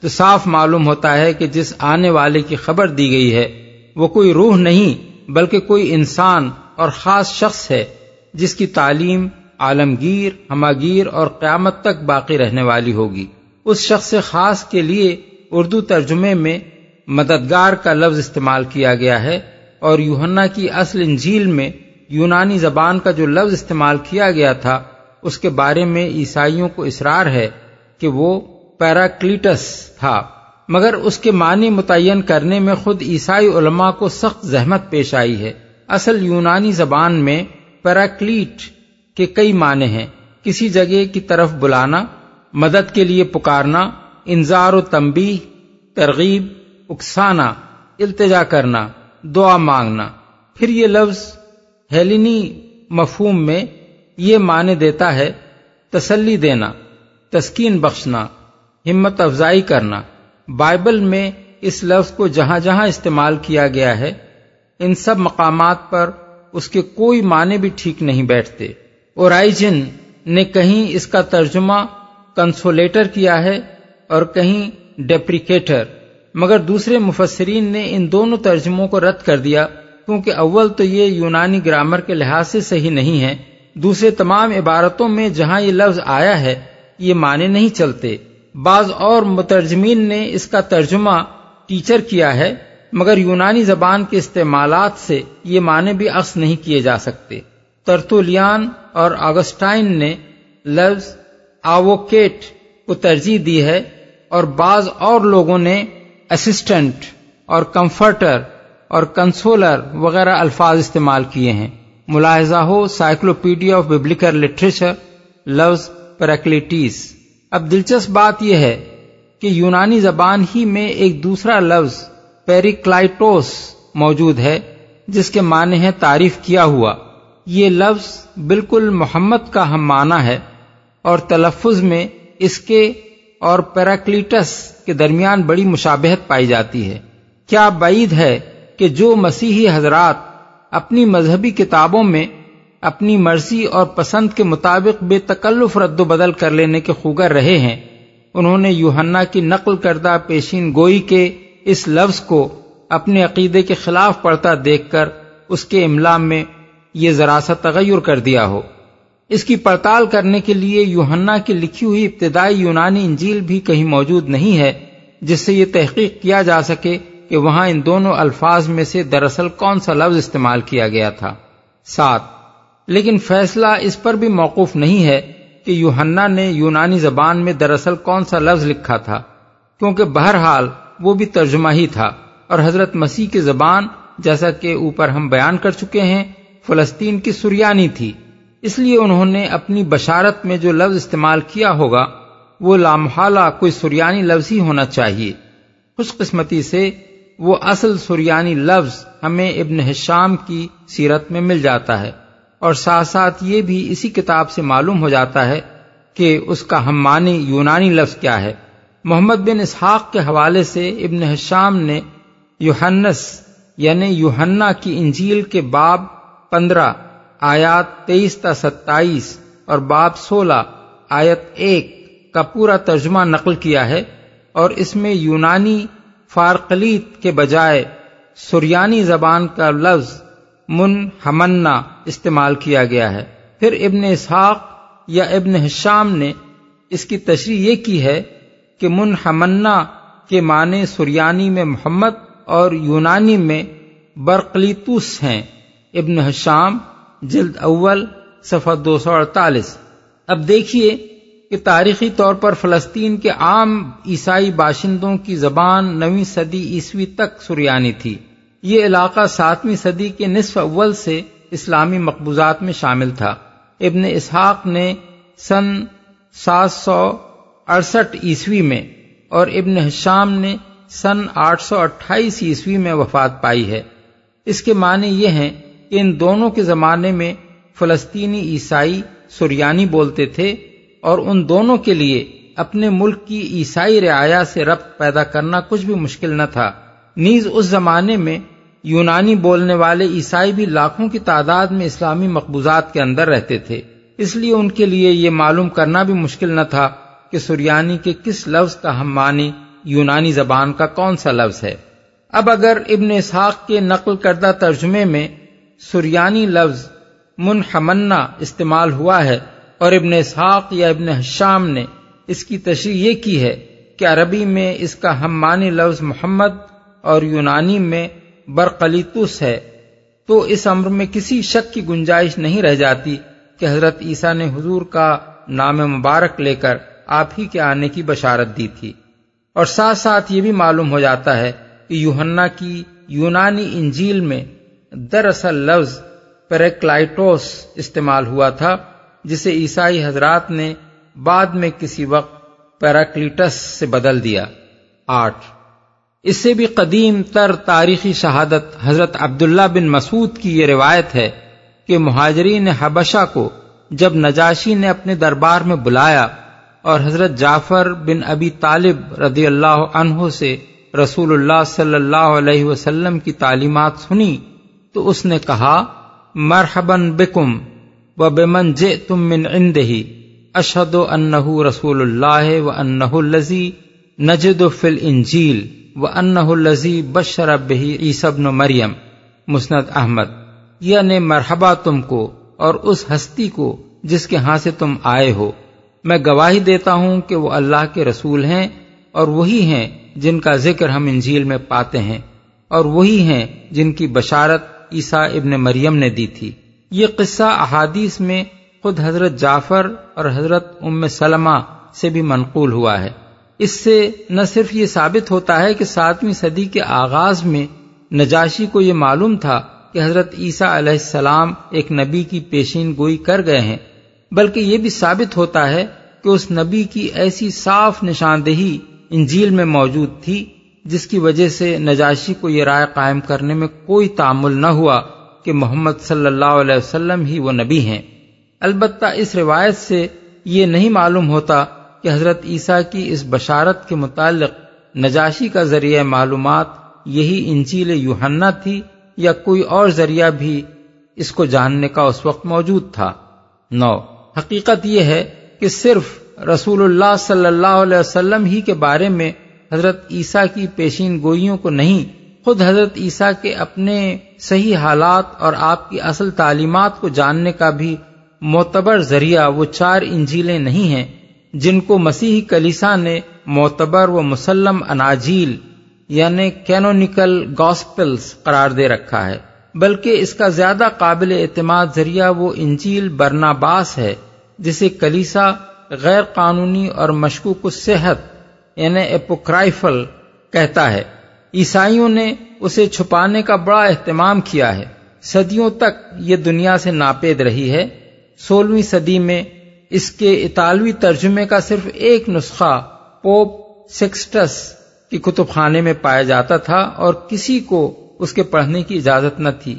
تو صاف معلوم ہوتا ہے کہ جس آنے والے کی خبر دی گئی ہے، وہ کوئی روح نہیں، بلکہ کوئی انسان اور خاص شخص ہے، جس کی تعلیم، عالمگیر، ہماگیر اور قیامت تک باقی رہنے والی ہوگی۔ اس شخص خاص کے لیے اردو ترجمے میں مددگار کا لفظ استعمال کیا گیا ہے اور یوہنا کی اصل انجیل میں یونانی زبان کا جو لفظ استعمال کیا گیا تھا اس کے بارے میں عیسائیوں کو اصرار ہے کہ وہ پیراکلیٹس تھا، مگر اس کے معنی متعین کرنے میں خود عیسائی علماء کو سخت زحمت پیش آئی ہے۔ اصل یونانی زبان میں پیراکلیٹ کے کئی معنی ہیں۔ کسی جگہ کی طرف بلانا، مدد کے لیے پکارنا، انذار و تمبی ترغیب، اکسانا، التجا کرنا، دعا مانگنا۔ پھر یہ لفظ ہیلینی مفہوم میں یہ معنی دیتا ہے تسلی دینا، تسکین بخشنا، ہمت افزائی کرنا۔ بائبل میں اس لفظ کو جہاں جہاں استعمال کیا گیا ہے، ان سب مقامات پر اس کے کوئی معنی بھی ٹھیک نہیں بیٹھتے۔ اورائجن نے کہیں اس کا ترجمہ کنسولیٹر کیا ہے اور کہیں ڈیپریکیٹر۔ مگر دوسرے مفسرین نے ان دونوں ترجموں کو رد کر دیا، کیونکہ اول تو یہ یونانی گرامر کے لحاظ سے صحیح نہیں ہے۔ دوسرے تمام عبارتوں میں جہاں یہ لفظ آیا ہے، یہ معنی نہیں چلتے۔ بعض اور مترجمین نے اس کا ترجمہ ٹیچر کیا ہے، مگر یونانی زبان کے استعمالات سے یہ معنی بھی عکس نہیں کیے جا سکتے۔ ترتولیان اور آگسٹائن نے لفظ آووکیٹ کو ترجیح دی ہے اور بعض اور لوگوں نے اسسٹنٹ اور کمفرٹر اور کنسولر وغیرہ الفاظ استعمال کیے ہیں۔ ملاحظہ ہو سائکلوپیڈیا آف ببلیکل لٹریچر لفظ پیراکلیٹیس اب دلچسپ بات یہ ہے کہ یونانی زبان ہی میں ایک دوسرا لفظ پیریکلائٹوس موجود ہے، جس کے معنی ہے تعریف کیا ہوا۔ یہ لفظ بالکل محمد کا ہم معنی ہے اور تلفظ میں اس کے اور پیراکلیٹس کے درمیان بڑی مشابہت پائی جاتی ہے۔ کیا بعید ہے کہ جو مسیحی حضرات اپنی مذہبی کتابوں میں اپنی مرضی اور پسند کے مطابق بے تکلف رد و بدل کر لینے کے خوگر رہے ہیں۔ انہوں نے یوہنا کی نقل کردہ پیشین گوئی کے اس لفظ کو اپنے عقیدے کے خلاف پڑھتا دیکھ کر اس کے املا میں یہ ذرا سا تغیر کر دیا ہو۔ اس کی پڑتال کرنے کے لیے یوہنا کی لکھی ہوئی ابتدائی یونانی انجیل بھی کہیں موجود نہیں ہے، جس سے یہ تحقیق کیا جا سکے کہ وہاں ان دونوں الفاظ میں سے دراصل کون سا لفظ استعمال کیا گیا تھا؟ سات۔ لیکن فیصلہ اس پر بھی موقف نہیں ہے کہ یوہنا نے یونانی زبان میں دراصل کون سا لفظ لکھا تھا، کیونکہ بہرحال وہ بھی ترجمہ ہی تھا۔ اور حضرت مسیح کی زبان، جیسا کہ اوپر ہم بیان کر چکے ہیں، فلسطین کی سریانی تھی۔ اس لیے انہوں نے اپنی بشارت میں جو لفظ استعمال کیا ہوگا، وہ لامحالہ کوئی سریانی لفظ ہی ہونا چاہیے۔ خوش قسمتی سے وہ اصل سریانی لفظ ہمیں ابن حشام کی سیرت میں مل جاتا ہے اور ساتھ ساتھ یہ بھی اسی کتاب سے معلوم ہو جاتا ہے کہ اس کا ہم معنی یونانی لفظ کیا ہے۔ محمد بن اسحاق کے حوالے سے ابن حشام نے یوہنس یعنی یوہنا کی انجیل کے باب پندرہ، آیات تیئیس تا ستائیس اور باب سولہ، آیت ایک کا پورا ترجمہ نقل کیا ہے اور اس میں یونانی فارقلیت کے بجائے سریانی زبان کا لفظ من ہمنا استعمال کیا گیا ہے۔ پھر ابن اسحاق یا ابن حشام نے اس کی تشریح یہ کی ہے کہ من ہمنا کے معنی سریانی میں محمد اور یونانی میں برقلیتوس ہیں۔ ابن حشام جلد اول صفحہ دو سو اڑتالیس۔ اب دیکھیے کہ تاریخی طور پر فلسطین کے عام عیسائی باشندوں کی زبان نویں صدی عیسوی تک سریانی تھی۔ یہ علاقہ ساتویں صدی کے نصف اول سے اسلامی مقبوضات میں شامل تھا۔ ابن اسحاق نے سن سات سو اڑسٹھ عیسوی میں اور ابن حشام نے سن آٹھ سو اٹھائیس عیسوی میں وفات پائی ہے۔ اس کے معنی یہ ہیں کہ ان دونوں کے زمانے میں فلسطینی عیسائی سریانی بولتے تھے اور ان دونوں کے لیے اپنے ملک کی عیسائی رعایا سے ربط پیدا کرنا کچھ بھی مشکل نہ تھا۔ نیز اس زمانے میں یونانی بولنے والے عیسائی بھی لاکھوں کی تعداد میں اسلامی مقبوضات کے اندر رہتے تھے۔ اس لیے ان کے لیے یہ معلوم کرنا بھی مشکل نہ تھا کہ سریانی کے کس لفظ کا ہم معنی یونانی زبان کا کون سا لفظ ہے۔ اب اگر ابن اسحاق کے نقل کردہ ترجمے میں سریانی لفظ منحمنا استعمال ہوا ہے اور ابن اسحاق یا ابن حشام نے اس کی تشریح یہ کی ہے کہ عربی میں اس کا ہم معنی لفظ محمد اور یونانی میں برقلیتس ہے، تو اس امر میں کسی شک کی گنجائش نہیں رہ جاتی کہ حضرت عیسیٰ نے حضور کا نام مبارک لے کر آپ ہی کے آنے کی بشارت دی تھی۔ اور ساتھ ساتھ یہ بھی معلوم ہو جاتا ہے کہ یوہنا کی یونانی انجیل میں دراصل لفظ پیریکلائٹوس استعمال ہوا تھا۔ جسے عیسائی حضرات نے بعد میں کسی وقت پیراکلیٹس سے بدل دیا۔ آٹھ، اس سے بھی قدیم تر تاریخی شہادت حضرت عبداللہ بن مسعود کی یہ روایت ہے کہ مہاجرین حبشہ کو جب نجاشی نے اپنے دربار میں بلایا اور حضرت جعفر بن ابی طالب رضی اللہ عنہ سے رسول اللہ صلی اللہ علیہ وسلم کی تعلیمات سنی تو اس نے کہا مرحبن بکم۔ و بمن جے تم من اندہی اشد و انہ رسول اللہ و انہ الزی نجد فل انجیل و انہ الزی بشر بہی عیسب مریم۔ مسند احمد۔ یعنی مرحبا تم کو اور اس ہستی کو جس کے ہاں سے تم آئے ہو۔ میں گواہی دیتا ہوں کہ وہ اللہ کے رسول ہیں اور وہی ہیں جن کا ذکر ہم انجیل میں پاتے ہیں اور وہی ہیں جن کی بشارت عیسیٰ ابن مریم نے دی تھی۔ یہ قصہ احادیث میں خود حضرت جعفر اور حضرت ام سلمہ سے بھی منقول ہوا ہے۔ اس سے نہ صرف یہ ثابت ہوتا ہے کہ ساتویں صدی کے آغاز میں نجاشی کو یہ معلوم تھا کہ حضرت عیسیٰ علیہ السلام ایک نبی کی پیشین گوئی کر گئے ہیں، بلکہ یہ بھی ثابت ہوتا ہے کہ اس نبی کی ایسی صاف نشاندہی انجیل میں موجود تھی، جس کی وجہ سے نجاشی کو یہ رائے قائم کرنے میں کوئی تعمل نہ ہوا۔ کہ محمد صلی اللہ علیہ وسلم ہی وہ نبی ہیں۔ البتہ اس روایت سے یہ نہیں معلوم ہوتا کہ حضرت عیسیٰ کی اس بشارت کے متعلق نجاشی کا ذریعہ معلومات یہی انجیل یوہنا تھی یا کوئی اور ذریعہ بھی اس کو جاننے کا اس وقت موجود تھا۔ نو۔ حقیقت یہ ہے کہ صرف رسول اللہ صلی اللہ علیہ وسلم ہی کے بارے میں حضرت عیسیٰ کی پیشین گوئیوں کو نہیں، خود حضرت عیسیٰ کے اپنے صحیح حالات اور آپ کی اصل تعلیمات کو جاننے کا بھی معتبر ذریعہ وہ چار انجیلیں نہیں ہیں جن کو مسیحی کلیسا نے معتبر و مسلم اناجیل یعنی کینونیکل گاسپلز قرار دے رکھا ہے، بلکہ اس کا زیادہ قابل اعتماد ذریعہ وہ انجیل برناباس ہے، جسے کلیسا غیر قانونی اور مشکوک صحت یعنی اپوکرائفل کہتا ہے۔ عیسائیوں نے اسے چھپانے کا بڑا اہتمام کیا ہے۔ صدیوں تک یہ دنیا سے ناپید رہی ہے۔ سولہویں صدی میں اس کے اطالوی ترجمے کا صرف ایک نسخہ پوپ سکسٹس کی کتب خانے میں پایا جاتا تھا اور کسی کو اس کے پڑھنے کی اجازت نہ تھی۔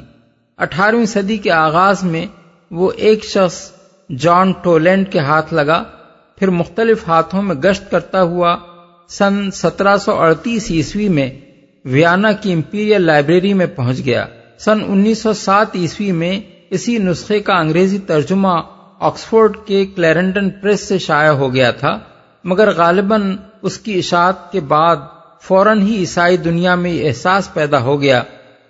اٹھارہویں صدی کے آغاز میں وہ ایک شخص جان ٹولینڈ کے ہاتھ لگا۔ پھر مختلف ہاتھوں میں گشت کرتا ہوا سن سترہ سو اڑتیس عیسوی میں ویانا کی امپیریل لائبریری میں پہنچ گیا۔ سن انیس سو سات عیسوی میں اسی نسخے کا انگریزی ترجمہ آکسفورڈ کے کلیرنڈن پریس سے شائع ہو گیا تھا، مگر غالباً اس کی اشاعت کے بعد فوراً ہی عیسائی دنیا میں یہ احساس پیدا ہو گیا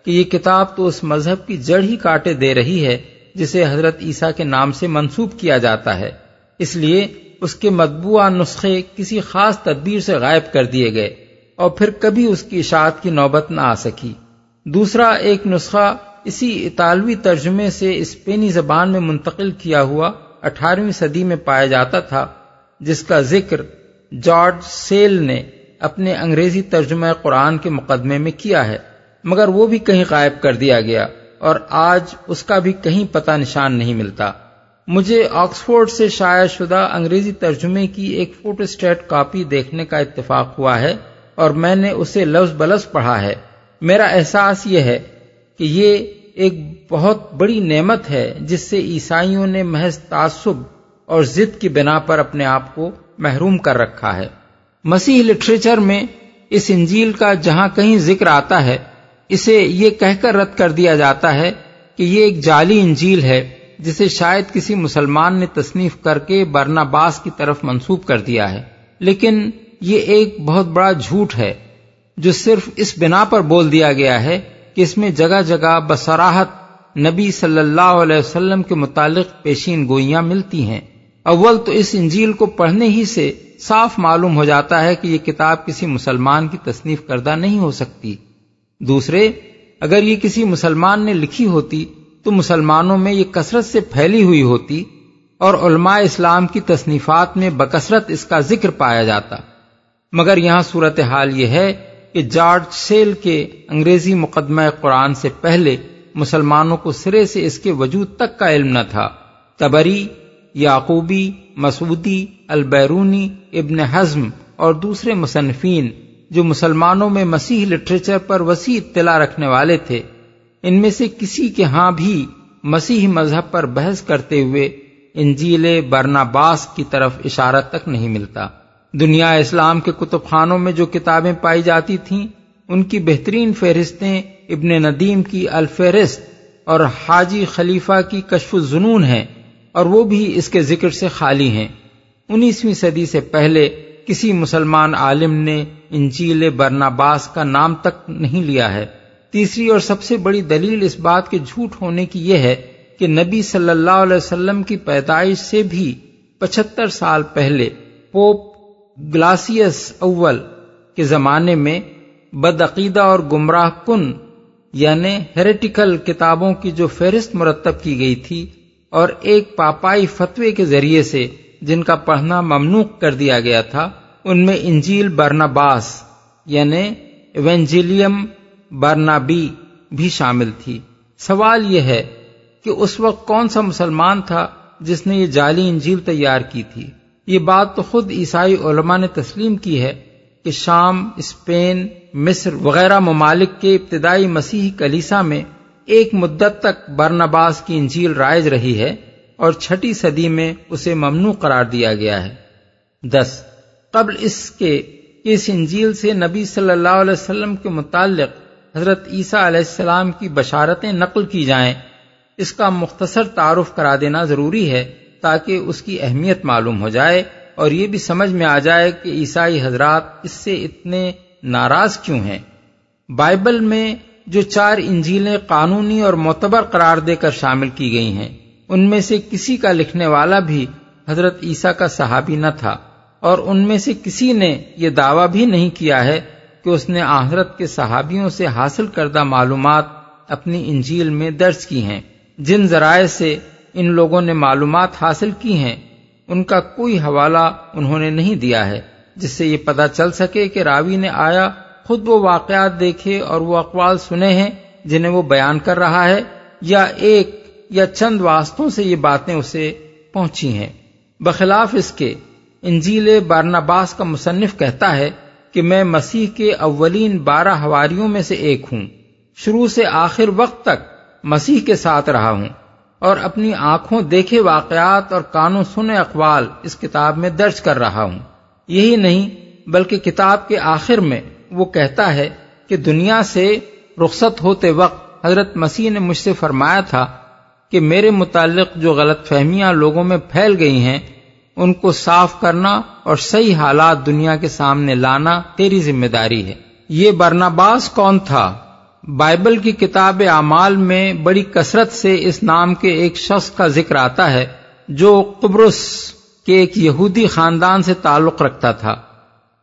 کہ یہ کتاب تو اس مذہب کی جڑ ہی کاٹے دے رہی ہے، جسے حضرت عیسیٰ کے نام سے منسوب کیا جاتا ہے۔ اس لیے اس کے مطبوعہ نسخے کسی خاص تدبیر سے غائب کر دیے گئے۔ اور پھر کبھی اس کی اشاعت کی نوبت نہ آ سکی۔ دوسرا ایک نسخہ اسی اطالوی ترجمے سے اسپینی زبان میں منتقل کیا ہوا اٹھارہویں صدی میں پایا جاتا تھا، جس کا ذکر جارج سیل نے اپنے انگریزی ترجمہ قرآن کے مقدمے میں کیا ہے۔ مگر وہ بھی کہیں غائب کر دیا گیا اور آج اس کا بھی کہیں پتہ نشان نہیں ملتا۔ مجھے آکسفورڈ سے شائع شدہ انگریزی ترجمے کی ایک فوٹو اسٹیٹ کاپی دیکھنے کا اتفاق ہوا ہے۔ اور میں نے اسے لفظ بلفظ پڑھا ہے۔ میرا احساس یہ ہے کہ یہ ایک بہت بڑی نعمت ہے جس سے عیسائیوں نے محض تعصب اور ضد کی بنا پر اپنے آپ کو محروم کر رکھا ہے۔ مسیح لٹریچر میں اس انجیل کا جہاں کہیں ذکر آتا ہے، اسے یہ کہہ کر رد کر دیا جاتا ہے کہ یہ ایک جعلی انجیل ہے، جسے شاید کسی مسلمان نے تصنیف کر کے برنا باس کی طرف منسوب کر دیا ہے۔ لیکن یہ ایک بہت بڑا جھوٹ ہے، جو صرف اس بنا پر بول دیا گیا ہے کہ اس میں جگہ جگہ بسراہت نبی صلی اللہ علیہ وسلم کے متعلق پیشین گوئیاں ملتی ہیں۔ اول تو اس انجیل کو پڑھنے ہی سے صاف معلوم ہو جاتا ہے کہ یہ کتاب کسی مسلمان کی تصنیف کردہ نہیں ہو سکتی۔ دوسرے، اگر یہ کسی مسلمان نے لکھی ہوتی تو مسلمانوں میں یہ کثرت سے پھیلی ہوئی ہوتی اور علماء اسلام کی تصنیفات میں بکثرت اس کا ذکر پایا جاتا۔ مگر یہاں صورت حال یہ ہے کہ جارج سیل کے انگریزی مقدمہ قرآن سے پہلے مسلمانوں کو سرے سے اس کے وجود تک کا علم نہ تھا۔ تبری، یعقوبی، مسعودی، البیرونی، ابن حزم اور دوسرے مصنفین جو مسلمانوں میں مسیح لٹریچر پر وسیع اطلاع رکھنے والے تھے، ان میں سے کسی کے ہاں بھی مسیح مذہب پر بحث کرتے ہوئے انجیل برناباس کی طرف اشارہ تک نہیں ملتا۔ دنیا اسلام کے کتب خانوں میں جو کتابیں پائی جاتی تھیں، ان کی بہترین فہرستیں ابن ندیم کی الفہرست اور حاجی خلیفہ کی کشف الجنون ہیں اور وہ بھی اس کے ذکر سے خالی ہیں۔ انیسویں صدی سے پہلے کسی مسلمان عالم نے انجیل برناباس کا نام تک نہیں لیا ہے۔ تیسری اور سب سے بڑی دلیل اس بات کے جھوٹ ہونے کی یہ ہے کہ نبی صلی اللہ علیہ وسلم کی پیدائش سے بھی پچہتر سال پہلے پوپ گلاسیس اول کے زمانے میں بدعقیدہ اور گمراہ کن یعنی ہیریٹیکل کتابوں کی جو فہرست مرتب کی گئی تھی، اور ایک پاپائی فتوے کے ذریعے سے جن کا پڑھنا ممنوع کر دیا گیا تھا، ان میں انجیل برناباس یعنی ایونجیلیم برنابی بھی شامل تھی۔ سوال یہ ہے کہ اس وقت کون سا مسلمان تھا جس نے یہ جعلی انجیل تیار کی تھی؟ یہ بات تو خود عیسائی علماء نے تسلیم کی ہے کہ شام، اسپین، مصر وغیرہ ممالک کے ابتدائی مسیحی کلیسا میں ایک مدت تک برنباس کی انجیل رائج رہی ہے اور چھٹی صدی میں اسے ممنوع قرار دیا گیا ہے۔ دس، قبل اس کے، اس انجیل سے نبی صلی اللہ علیہ وسلم کے متعلق حضرت عیسیٰ علیہ السلام کی بشارتیں نقل کی جائیں، اس کا مختصر تعارف کرا دینا ضروری ہے۔ تاکہ اس کی اہمیت معلوم ہو جائے اور یہ بھی سمجھ میں آ جائے کہ عیسائی حضرات اس سے اتنے ناراض کیوں ہیں؟ بائبل میں جو چار انجیلیں قانونی اور معتبر قرار دے کر شامل کی گئی ہیں، ان میں سے کسی کا لکھنے والا بھی حضرت عیسیٰ کا صحابی نہ تھا اور ان میں سے کسی نے یہ دعویٰ بھی نہیں کیا ہے کہ اس نے آحرت کے صحابیوں سے حاصل کردہ معلومات اپنی انجیل میں درج کی ہیں۔ جن ذرائع سے ان لوگوں نے معلومات حاصل کی ہیں، ان کا کوئی حوالہ انہوں نے نہیں دیا ہے، جس سے یہ پتا چل سکے کہ راوی نے آیا، خود وہ واقعات دیکھے اور وہ اقوال سنے ہیں جنہیں وہ بیان کر رہا ہے، یا ایک یا چند واسطوں سے یہ باتیں اسے پہنچی ہیں۔ بخلاف اس کے، انجیل بارناباس کا مصنف کہتا ہے کہ میں مسیح کے اولین بارہ ہواریوں میں سے ایک ہوں۔ شروع سے آخر وقت تک مسیح کے ساتھ رہا ہوں۔ اور اپنی آنکھوں دیکھے واقعات اور کانوں سنے اقوال اس کتاب میں درج کر رہا ہوں۔ یہی نہیں، بلکہ کتاب کے آخر میں وہ کہتا ہے کہ دنیا سے رخصت ہوتے وقت حضرت مسیح نے مجھ سے فرمایا تھا کہ میرے متعلق جو غلط فہمیاں لوگوں میں پھیل گئی ہیں، ان کو صاف کرنا اور صحیح حالات دنیا کے سامنے لانا تیری ذمہ داری ہے۔ یہ برناباس کون تھا؟ بائبل کی کتاب اعمال میں بڑی کثرت سے اس نام کے ایک شخص کا ذکر آتا ہے جو قبرص کے ایک یہودی خاندان سے تعلق رکھتا تھا۔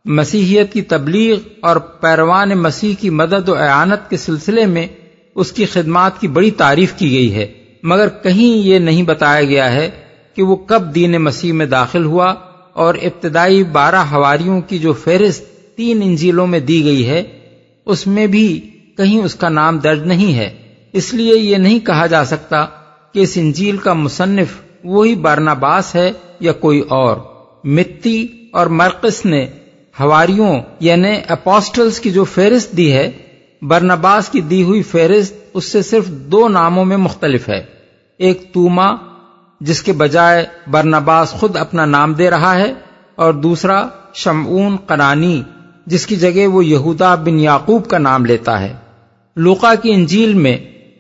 مسیحیت کی تبلیغ اور پیروان مسیح کی مدد و اعانت کے سلسلے میں اس کی خدمات کی بڑی تعریف کی گئی ہے۔ مگر کہیں یہ نہیں بتایا گیا ہے کہ وہ کب دین مسیح میں داخل ہوا اور ابتدائی بارہ ہواریوں کی جو فہرست تین انجیلوں میں دی گئی ہے، اس میں بھی کہیں اس کا نام درج نہیں ہے۔ اس لیے یہ نہیں کہا جا سکتا کہ اس انجیل کا مصنف وہی بارناباس ہے یا کوئی اور۔ مٹی اور مرکز نے ہواریوں یعنی اپوسٹلز کی جو فہرست دی ہے برنباس کی دی ہوئی فہرست اس سے صرف دو ناموں میں مختلف ہے۔ ایک توما، جس کے بجائے برنباس خود اپنا نام دے رہا ہے، اور دوسرا شمعون قرانی جس کی جگہ وہ یہودا بن یعقوب کا نام لیتا ہے۔ لوکا کی انجیل میں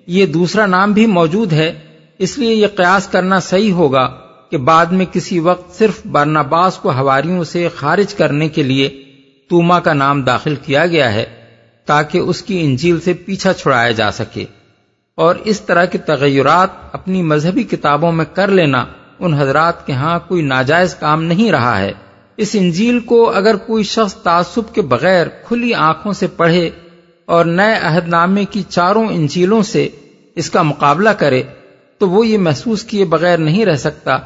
یہ دوسرا نام بھی موجود ہے، اس لیے یہ قیاس کرنا صحیح ہوگا کہ بعد میں کسی وقت صرف برناباس کو ہواریوں سے خارج کرنے کے لیے توما کا نام داخل کیا گیا ہے تاکہ اس کی انجیل سے پیچھا چھڑایا جا سکے۔ اور اس طرح کے تغیرات اپنی مذہبی کتابوں میں کر لینا ان حضرات کے ہاں کوئی ناجائز کام نہیں رہا ہے۔ اس انجیل کو اگر کوئی شخص تعصب کے بغیر کھلی آنکھوں سے پڑھے اور نئے عہد نامے کی چاروں انجیلوں سے اس کا مقابلہ کرے تو وہ یہ محسوس کیے بغیر نہیں رہ سکتا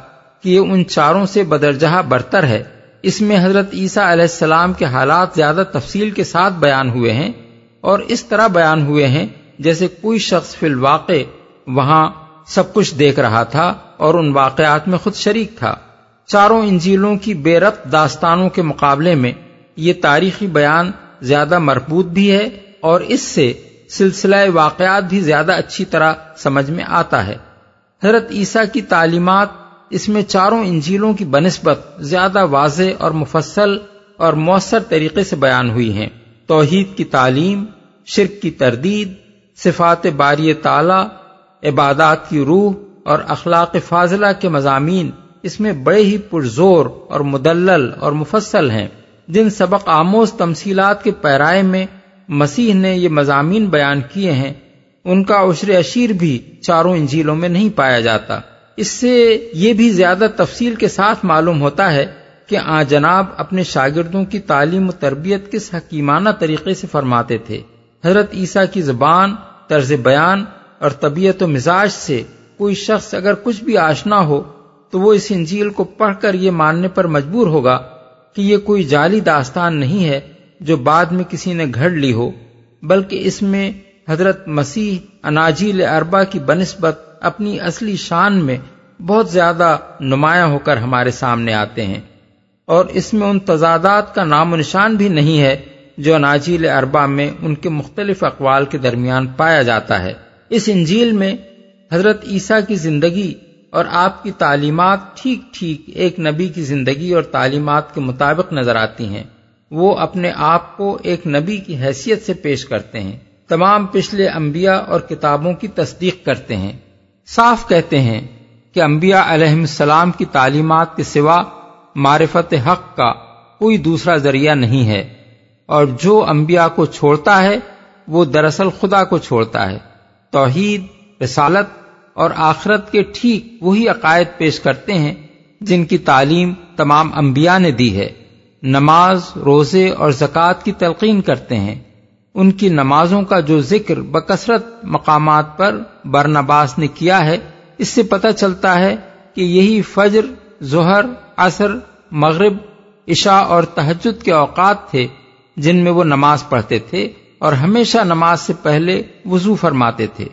کہ یہ ان چاروں سے بدرجہ برتر ہے۔ اس میں حضرت عیسیٰ علیہ السلام کے حالات زیادہ تفصیل کے ساتھ بیان ہوئے ہیں اور اس طرح بیان ہوئے ہیں جیسے کوئی شخص فی الواقع وہاں سب کچھ دیکھ رہا تھا اور ان واقعات میں خود شریک تھا۔ چاروں انجیلوں کی بے ربط داستانوں کے مقابلے میں یہ تاریخی بیان زیادہ مربوط بھی ہے اور اس سے سلسلہ واقعات بھی زیادہ اچھی طرح سمجھ میں آتا ہے۔ حضرت عیسیٰ کی تعلیمات اس میں چاروں انجیلوں کی بنسبت زیادہ واضح اور مفصل اور مؤثر طریقے سے بیان ہوئی ہیں۔ توحید کی تعلیم، شرک کی تردید، صفات باری تعالی، عبادات کی روح اور اخلاق فاضلہ کے مضامین اس میں بڑے ہی پرزور اور مدلل اور مفصل ہیں۔ جن سبق آموز تمثیلات کے پیرائے میں مسیح نے یہ مضامین بیان کیے ہیں، ان کا عشر اشیر بھی چاروں انجیلوں میں نہیں پایا جاتا۔ اس سے یہ بھی زیادہ تفصیل کے ساتھ معلوم ہوتا ہے کہ آ جناب اپنے شاگردوں کی تعلیم و تربیت کس حکیمانہ طریقے سے فرماتے تھے۔ حضرت عیسیٰ کی زبان، طرز بیان اور طبیعت و مزاج سے کوئی شخص اگر کچھ بھی آشنا ہو، تو وہ اس انجیل کو پڑھ کر یہ ماننے پر مجبور ہوگا کہ یہ کوئی جعلی داستان نہیں ہے۔ جو بعد میں کسی نے گھڑ لی ہو، بلکہ اس میں حضرت مسیح اناجیل اربا کی بنسبت اپنی اصلی شان میں بہت زیادہ نمایاں ہو کر ہمارے سامنے آتے ہیں۔ اور اس میں ان تضادات کا نام و نشان بھی نہیں ہے جو اناجیل اربا میں ان کے مختلف اقوال کے درمیان پایا جاتا ہے۔ اس انجیل میں حضرت عیسیٰ کی زندگی اور آپ کی تعلیمات ٹھیک ٹھیک ایک نبی کی زندگی اور تعلیمات کے مطابق نظر آتی ہیں۔ وہ اپنے آپ کو ایک نبی کی حیثیت سے پیش کرتے ہیں۔ تمام پچھلے انبیاء اور کتابوں کی تصدیق کرتے ہیں۔ صاف کہتے ہیں کہ انبیاء علیہ السلام کی تعلیمات کے سوا معرفت حق کا کوئی دوسرا ذریعہ نہیں ہے۔ اور جو انبیاء کو چھوڑتا ہے، وہ دراصل خدا کو چھوڑتا ہے۔ توحید، رسالت اور آخرت کے ٹھیک وہی عقائد پیش کرتے ہیں جن کی تعلیم تمام انبیاء نے دی ہے۔ نماز، روزے اور زکوٰۃ کی تلقین کرتے ہیں۔ ان کی نمازوں کا جو ذکر بکثرت مقامات پر برنباس نے کیا ہے، اس سے پتہ چلتا ہے کہ یہی فجر، ظہر، عصر، مغرب، عشاء اور تحجد کے اوقات تھے جن میں وہ نماز پڑھتے تھے اور ہمیشہ نماز سے پہلے وضو فرماتے تھے۔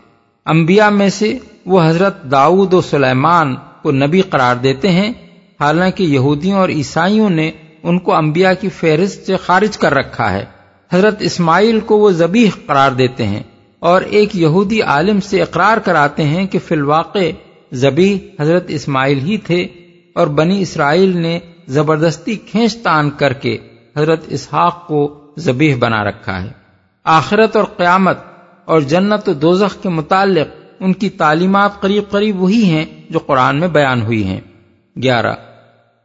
انبیاء میں سے وہ حضرت داؤد و سلیمان کو نبی قرار دیتے ہیں۔ حالانکہ یہودیوں اور عیسائیوں نے ان کو انبیاء کی فہرست سے خارج کر رکھا ہے۔ حضرت اسماعیل کو وہ زبیح قرار دیتے ہیں اور ایک یہودی عالم سے اقرار کراتے ہیں کہ فی الواقع زبی حضرت اسماعیل ہی تھے اور بنی اسرائیل نے زبردستی کھینچ تان کر کے حضرت اسحاق کو زبیح بنا رکھا ہے۔ آخرت اور قیامت اور جنت و دوزخ کے متعلق ان کی تعلیمات قریب قریب وہی ہیں جو قرآن میں بیان ہوئی ہیں۔ گیارہ۔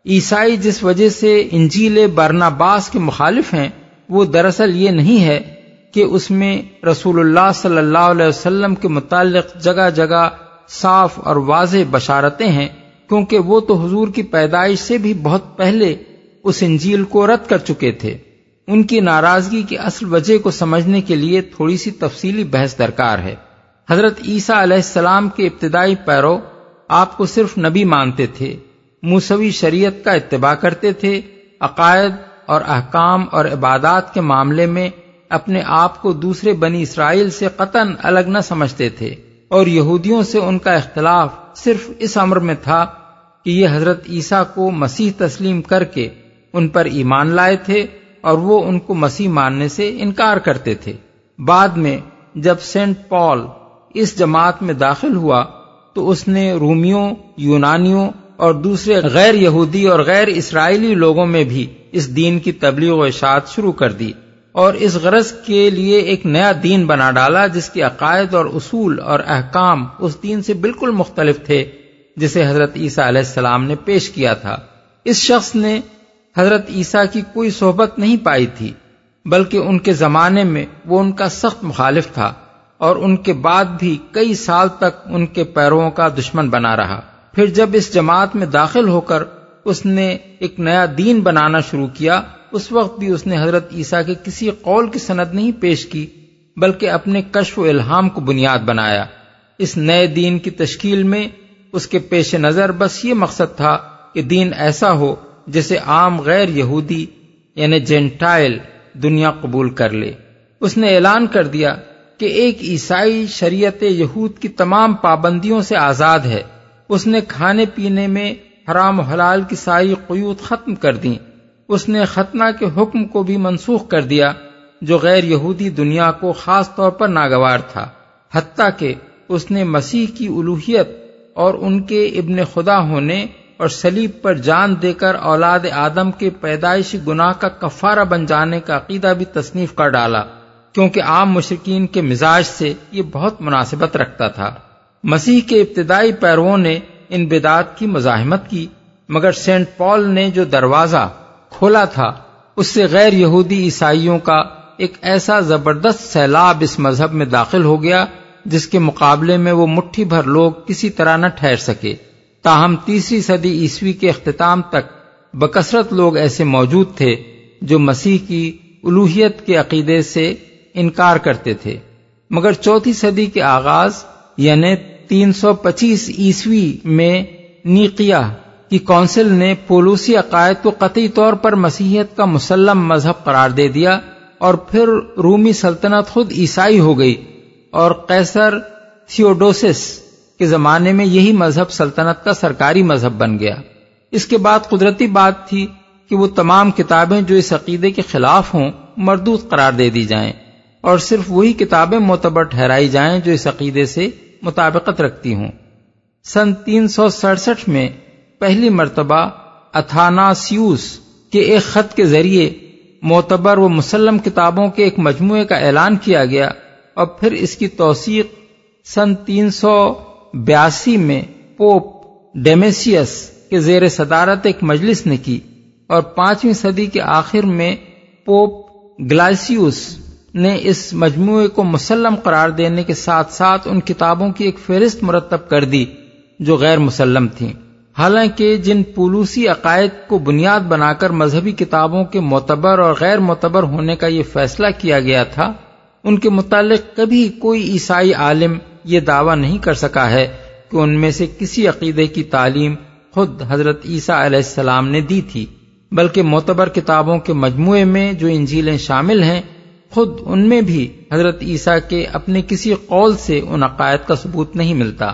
عیسائی جس وجہ سے انجیل برناباس کے مخالف ہیں، وہ دراصل یہ نہیں ہے کہ اس میں رسول اللہ صلی اللہ علیہ وسلم کے متعلق جگہ جگہ صاف اور واضح بشارتیں ہیں، کیونکہ وہ تو حضور کی پیدائش سے بھی بہت پہلے اس انجیل کو رد کر چکے تھے۔ ان کی ناراضگی کی اصل وجہ کو سمجھنے کے لیے تھوڑی سی تفصیلی بحث درکار ہے۔ حضرت عیسیٰ علیہ السلام کے ابتدائی پیرو آپ کو صرف نبی مانتے تھے۔ موسوی شریعت کا اتباع کرتے تھے، عقائد اور احکام اور عبادات کے معاملے میں اپنے آپ کو دوسرے بنی اسرائیل سے قطن الگ نہ سمجھتے تھے، اور یہودیوں سے ان کا اختلاف صرف اس عمر میں تھا کہ یہ حضرت عیسیٰ کو مسیح تسلیم کر کے ان پر ایمان لائے تھے اور وہ ان کو مسیح ماننے سے انکار کرتے تھے۔ بعد میں جب سینٹ پال اس جماعت میں داخل ہوا تو اس نے رومیوں، یونانیوں اور دوسرے غیر یہودی اور غیر اسرائیلی لوگوں میں بھی اس دین کی تبلیغ و اشاعت شروع کر دی اور اس غرض کے لیے ایک نیا دین بنا ڈالا جس کے عقائد اور اصول اور احکام اس دین سے بالکل مختلف تھے، جسے حضرت عیسیٰ علیہ السلام نے پیش کیا تھا۔ اس شخص نے حضرت عیسیٰ کی کوئی صحبت نہیں پائی تھی، بلکہ ان کے زمانے میں وہ ان کا سخت مخالف تھا اور ان کے بعد بھی کئی سال تک ان کے پیروں کا دشمن بنا رہا۔ پھر جب اس جماعت میں داخل ہو کر اس نے ایک نیا دین بنانا شروع کیا، اس وقت بھی اس نے حضرت عیسیٰ کے کسی قول کی سند نہیں پیش کی، بلکہ اپنے کشف و الہام کو بنیاد بنایا۔ اس نئے دین کی تشکیل میں اس کے پیش نظر بس یہ مقصد تھا کہ دین ایسا ہو جسے عام غیر یہودی یعنی جینٹائل، دنیا قبول کر لے۔ اس نے اعلان کر دیا کہ ایک عیسائی شریعت یہود کی تمام پابندیوں سے آزاد ہے۔ اس نے کھانے پینے میں حرام و حلال کی ساری قیوت ختم کر دی اس نے ختنہ کے حکم کو بھی منسوخ کر دیا، جو غیر یہودی دنیا کو خاص طور پر ناگوار تھا۔ حتیٰ کہ اس نے مسیح کی الوحیت اور ان کے ابن خدا ہونے اور سلیب پر جان دے کر اولاد آدم کے پیدائشی گناہ کا کفارہ بن جانے کا عقیدہ بھی تصنیف کر ڈالا، کیونکہ عام مشرقین کے مزاج سے یہ بہت مناسبت رکھتا تھا۔ مسیح کے ابتدائی پیرووں نے ان بدعات کی مزاحمت کی، مگر سینٹ پال نے جو دروازہ کھولا تھا، اس سے غیر یہودی عیسائیوں کا ایک ایسا زبردست سیلاب اس مذہب میں داخل ہو گیا، جس کے مقابلے میں وہ مٹھی بھر لوگ کسی طرح نہ ٹھہر سکے۔ تاہم تیسری صدی عیسوی کے اختتام تک بکثرت لوگ ایسے موجود تھے جو مسیح کی الوحیت کے عقیدے سے انکار کرتے تھے۔ مگر چوتھی صدی کے آغاز یعنی تین سو پچیس عیسوی میں نیقیا کی کونسل نے پولوسی عقائد کو قطعی طور پر مسیحیت کا مسلم مذہب قرار دے دیا اور پھر رومی سلطنت خود عیسائی ہو گئی اور قیصر تھیوڈوسس کے زمانے میں یہی مذہب سلطنت کا سرکاری مذہب بن گیا۔ اس کے بعد قدرتی بات تھی کہ وہ تمام کتابیں جو اس عقیدے کے خلاف ہوں مردود قرار دے دی جائیں اور صرف وہی کتابیں معتبر ٹھہرائی جائیں جو اس عقیدے سے مطابقت رکھتی ہوں۔ سن تین سو سڑسٹھ میں پہلی مرتبہ اتھاناسیوس کے ایک خط کے ذریعے معتبر و مسلم کتابوں کے ایک مجموعے کا اعلان کیا گیا اور پھر اس کی توثیق سن تین سو بیاسی میں پوپ ڈیمیسیس کے زیر صدارت ایک مجلس نے کی اور پانچویں صدی کے آخر میں پوپ گلاسیوس نے اس مجموعے کو مسلم قرار دینے کے ساتھ ساتھ ان کتابوں کی ایک فہرست مرتب کر دی جو غیر مسلم تھیں۔ حالانکہ جن پولوسی عقائد کو بنیاد بنا کر مذہبی کتابوں کے معتبر اور غیر معتبر ہونے کا یہ فیصلہ کیا گیا تھا، ان کے متعلق کبھی کوئی عیسائی عالم یہ دعویٰ نہیں کر سکا ہے کہ ان میں سے کسی عقیدے کی تعلیم خود حضرت عیسیٰ علیہ السلام نے دی تھی، بلکہ معتبر کتابوں کے مجموعے میں جو انجیلیں شامل ہیں خود ان میں بھی حضرت عیسیٰ کے اپنے کسی قول سے ان عقائد کا ثبوت نہیں ملتا۔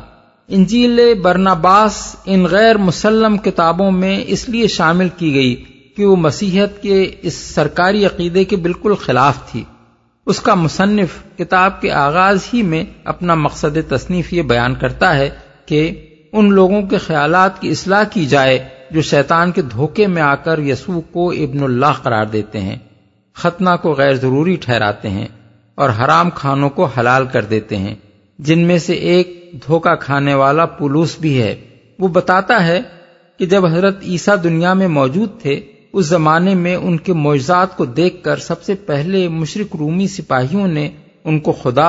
انجیل برناباس ان غیر مسلم کتابوں میں اس لیے شامل کی گئی کہ وہ مسیحت کے اس سرکاری عقیدے کے بالکل خلاف تھی۔ اس کا مصنف کتاب کے آغاز ہی میں اپنا مقصد تصنیف یہ بیان کرتا ہے کہ ان لوگوں کے خیالات کی اصلاح کی جائے جو شیطان کے دھوکے میں آ کر یسوع کو ابن اللہ قرار دیتے ہیں۔ ختنہ کو غیر ضروری ٹھہراتے ہیں اور حرام کھانوں کو حلال کر دیتے ہیں۔ جن میں سے ایک دھوکا کھانے والا پولوس بھی ہے۔ وہ بتاتا ہے کہ جب حضرت عیسیٰ دنیا میں موجود تھے، اس زمانے میں ان کے معجزات کو دیکھ کر سب سے پہلے مشرق رومی سپاہیوں نے ان کو خدا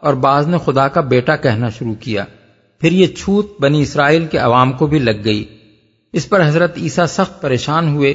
اور بعض نے خدا کا بیٹا کہنا شروع کیا۔ پھر یہ چھوت بنی اسرائیل کے عوام کو بھی لگ گئی۔ اس پر حضرت عیسیٰ سخت پریشان ہوئے۔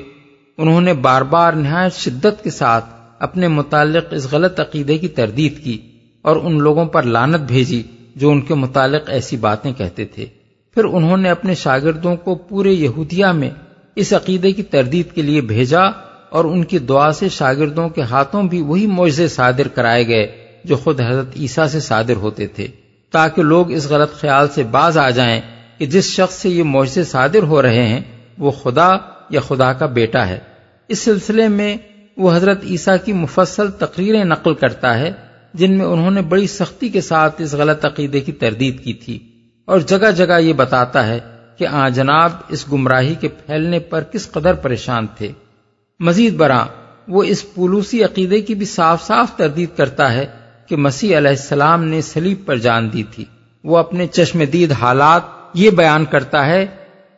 انہوں نے بار بار نہایت شدت کے ساتھ اپنے متعلق اس غلط عقیدے کی تردید کی اور ان لوگوں پر لانت بھیجی جو ان کے متعلق ایسی باتیں کہتے تھے۔ پھر انہوں نے اپنے شاگردوں کو پورے یہودیہ میں اس عقیدے کی تردید کے لیے بھیجا اور ان کی دعا سے شاگردوں کے ہاتھوں بھی وہی معجزے صادر کرائے گئے جو خود حضرت عیسیٰ سے صادر ہوتے تھے۔ تاکہ لوگ اس غلط خیال سے باز آ جائیں کہ جس شخص سے یہ معجزے صادر ہو رہے ہیں وہ خدا یا خدا کا بیٹا ہے۔ اس سلسلے میں وہ حضرت عیسیٰ کی مفصل تقریریں نقل کرتا ہے، جن میں انہوں نے بڑی سختی کے ساتھ اس غلط عقیدے کی تردید کی تھی۔ اور جگہ جگہ یہ بتاتا ہے کہ آ جناب، اس گمراہی کے پھیلنے پر کس قدر پریشان تھے۔ مزید برآں وہ اس پولوسی عقیدے کی بھی صاف صاف تردید کرتا ہے کہ مسیح علیہ السلام نے سلیب پر جان دی تھی۔ وہ اپنے چشم دید حالات یہ بیان کرتا ہے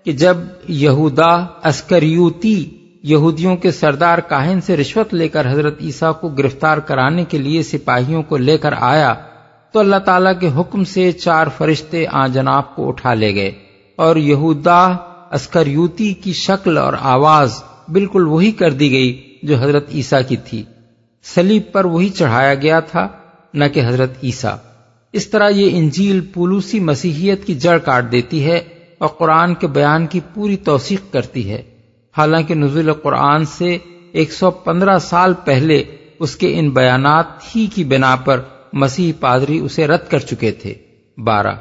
کہ جب یہودا اسکریوتی یہودیوں کے سردار کاہن سے رشوت لے کر حضرت عیسیٰ کو گرفتار کرانے کے لیے سپاہیوں کو لے کر آیا، تو اللہ تعالی کے حکم سے چار فرشتے آ جناب کو اٹھا لے گئے۔ اور یہودا اسکریوتی کی شکل اور آواز بالکل وہی کر دی گئی جو حضرت عیسیٰ کی تھی۔ سلیب پر وہی چڑھایا گیا تھا، نہ کہ حضرت عیسیٰ۔ اس طرح یہ انجیل پولوسی مسیحیت کی جڑ کاٹ دیتی ہے اور قرآن کے بیان کی پوری توثیق کرتی ہے۔ حالانکہ نزول قرآن سے ایک سو پندرہ سال پہلے اس کے ان بیانات ہی کی بنا پر مسیح پادری اسے رد کر چکے تھے۔ بارہ۔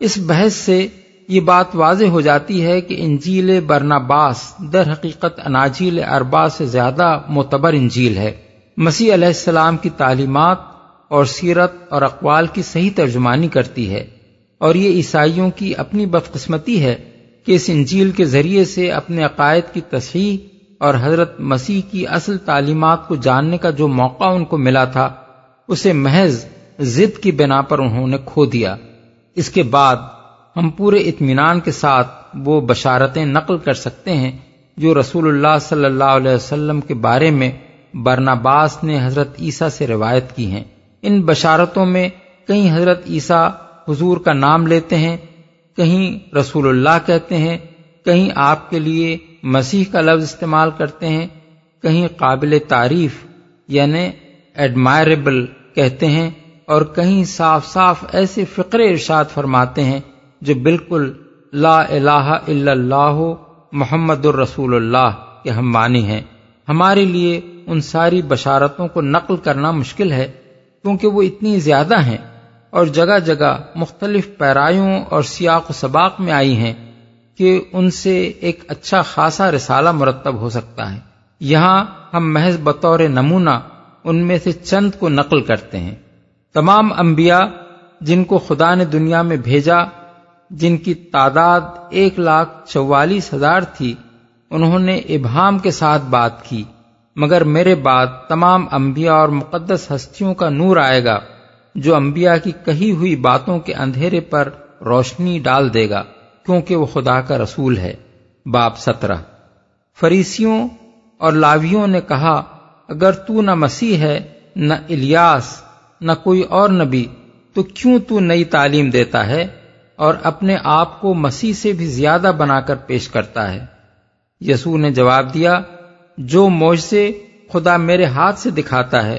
اس بحث سے یہ بات واضح ہو جاتی ہے کہ انجیل برناباس در حقیقت اناجیل اربا سے زیادہ معتبر انجیل ہے۔ مسیح علیہ السلام کی تعلیمات اور سیرت اور اقوال کی صحیح ترجمانی کرتی ہے اور یہ عیسائیوں کی اپنی بدقسمتی ہے کہ اس انجیل کے ذریعے سے اپنے عقائد کی تصحیح اور حضرت مسیح کی اصل تعلیمات کو جاننے کا جو موقع ان کو ملا تھا، اسے محض ضد کی بنا پر انہوں نے کھو دیا۔ اس کے بعد ہم پورے اطمینان کے ساتھ وہ بشارتیں نقل کر سکتے ہیں جو رسول اللہ صلی اللہ علیہ وسلم کے بارے میں برناباس نے حضرت عیسیٰ سے روایت کی ہیں۔ ان بشارتوں میں کہیں حضرت عیسیٰ حضور کا نام لیتے ہیں کہیں رسول اللہ کہتے ہیں، کہیں آپ کے لیے مسیح کا لفظ استعمال کرتے ہیں، کہیں قابل تعریف یعنی ایڈمائربل کہتے ہیں، اور کہیں صاف صاف ایسے فقرے ارشاد فرماتے ہیں جو بالکل لا الہ الا اللہ محمد الرسول اللہ کے ہم معنی ہیں۔ ہمارے لیے ان ساری بشارتوں کو نقل کرنا مشکل ہے، کیونکہ وہ اتنی زیادہ ہیں۔ اور جگہ جگہ مختلف پیرایوں اور سیاق و سباق میں آئی ہیں کہ ان سے ایک اچھا خاصا رسالہ مرتب ہو سکتا ہے۔ یہاں ہم محض بطور نمونہ ان میں سے چند کو نقل کرتے ہیں۔ تمام انبیاء جن کو خدا نے دنیا میں بھیجا، جن کی تعداد ایک لاکھ چوالیس ہزار تھی، انہوں نے ابہام کے ساتھ بات کی۔ مگر میرے بعد تمام انبیاء اور مقدس ہستیوں کا نور آئے گا۔ جو انبیاء کی کہی ہوئی باتوں کے اندھیرے پر روشنی ڈال دے گا، کیونکہ وہ خدا کا رسول ہے۔ باپ سترہ۔ فریسیوں اور لاویوں نے کہا، اگر تو نہ مسیح ہے، نہ الیاس، نہ کوئی اور نبی، تو کیوں تو نئی تعلیم دیتا ہے اور اپنے آپ کو مسیح سے بھی زیادہ بنا کر پیش کرتا ہے؟ یسوع نے جواب دیا، جو موج سے خدا میرے ہاتھ سے دکھاتا ہے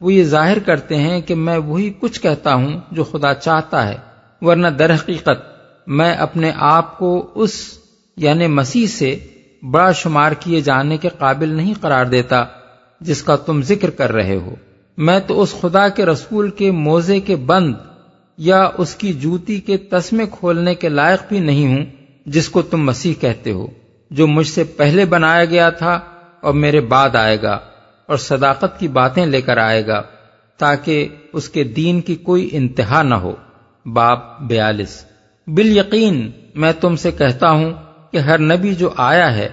وہ یہ ظاہر کرتے ہیں کہ میں وہی کچھ کہتا ہوں جو خدا چاہتا ہے، ورنہ در حقیقت میں اپنے آپ کو اس یعنی مسیح سے بڑا شمار کیے جانے کے قابل نہیں قرار دیتا جس کا تم ذکر کر رہے ہو۔ میں تو اس خدا کے رسول کے موزے کے بند یا اس کی جوتی کے تسمے کھولنے کے لائق بھی نہیں ہوں جس کو تم مسیح کہتے ہو، جو مجھ سے پہلے بنایا گیا تھا اور میرے بعد آئے گا۔ اور صداقت کی باتیں لے کر آئے گا تاکہ اس کے دین کی کوئی انتہا نہ ہو۔ باپ بیالیس۔ بال یقین میں تم سے کہتا ہوں کہ ہر نبی جو آیا ہے،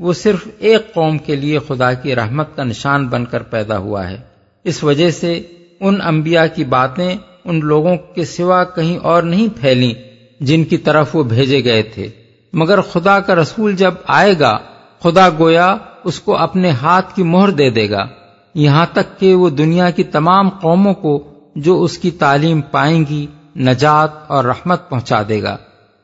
وہ صرف ایک قوم کے لیے خدا کی رحمت کا نشان بن کر پیدا ہوا ہے۔ اس وجہ سے ان انبیاء کی باتیں ان لوگوں کے سوا کہیں اور نہیں پھیلی جن کی طرف وہ بھیجے گئے تھے۔ مگر خدا کا رسول جب آئے گا، خدا گویا اس کو اپنے ہاتھ کی مہر دے دے گا۔ یہاں تک کہ وہ دنیا کی تمام قوموں کو جو اس کی تعلیم پائیں گی، نجات اور رحمت پہنچا دے گا۔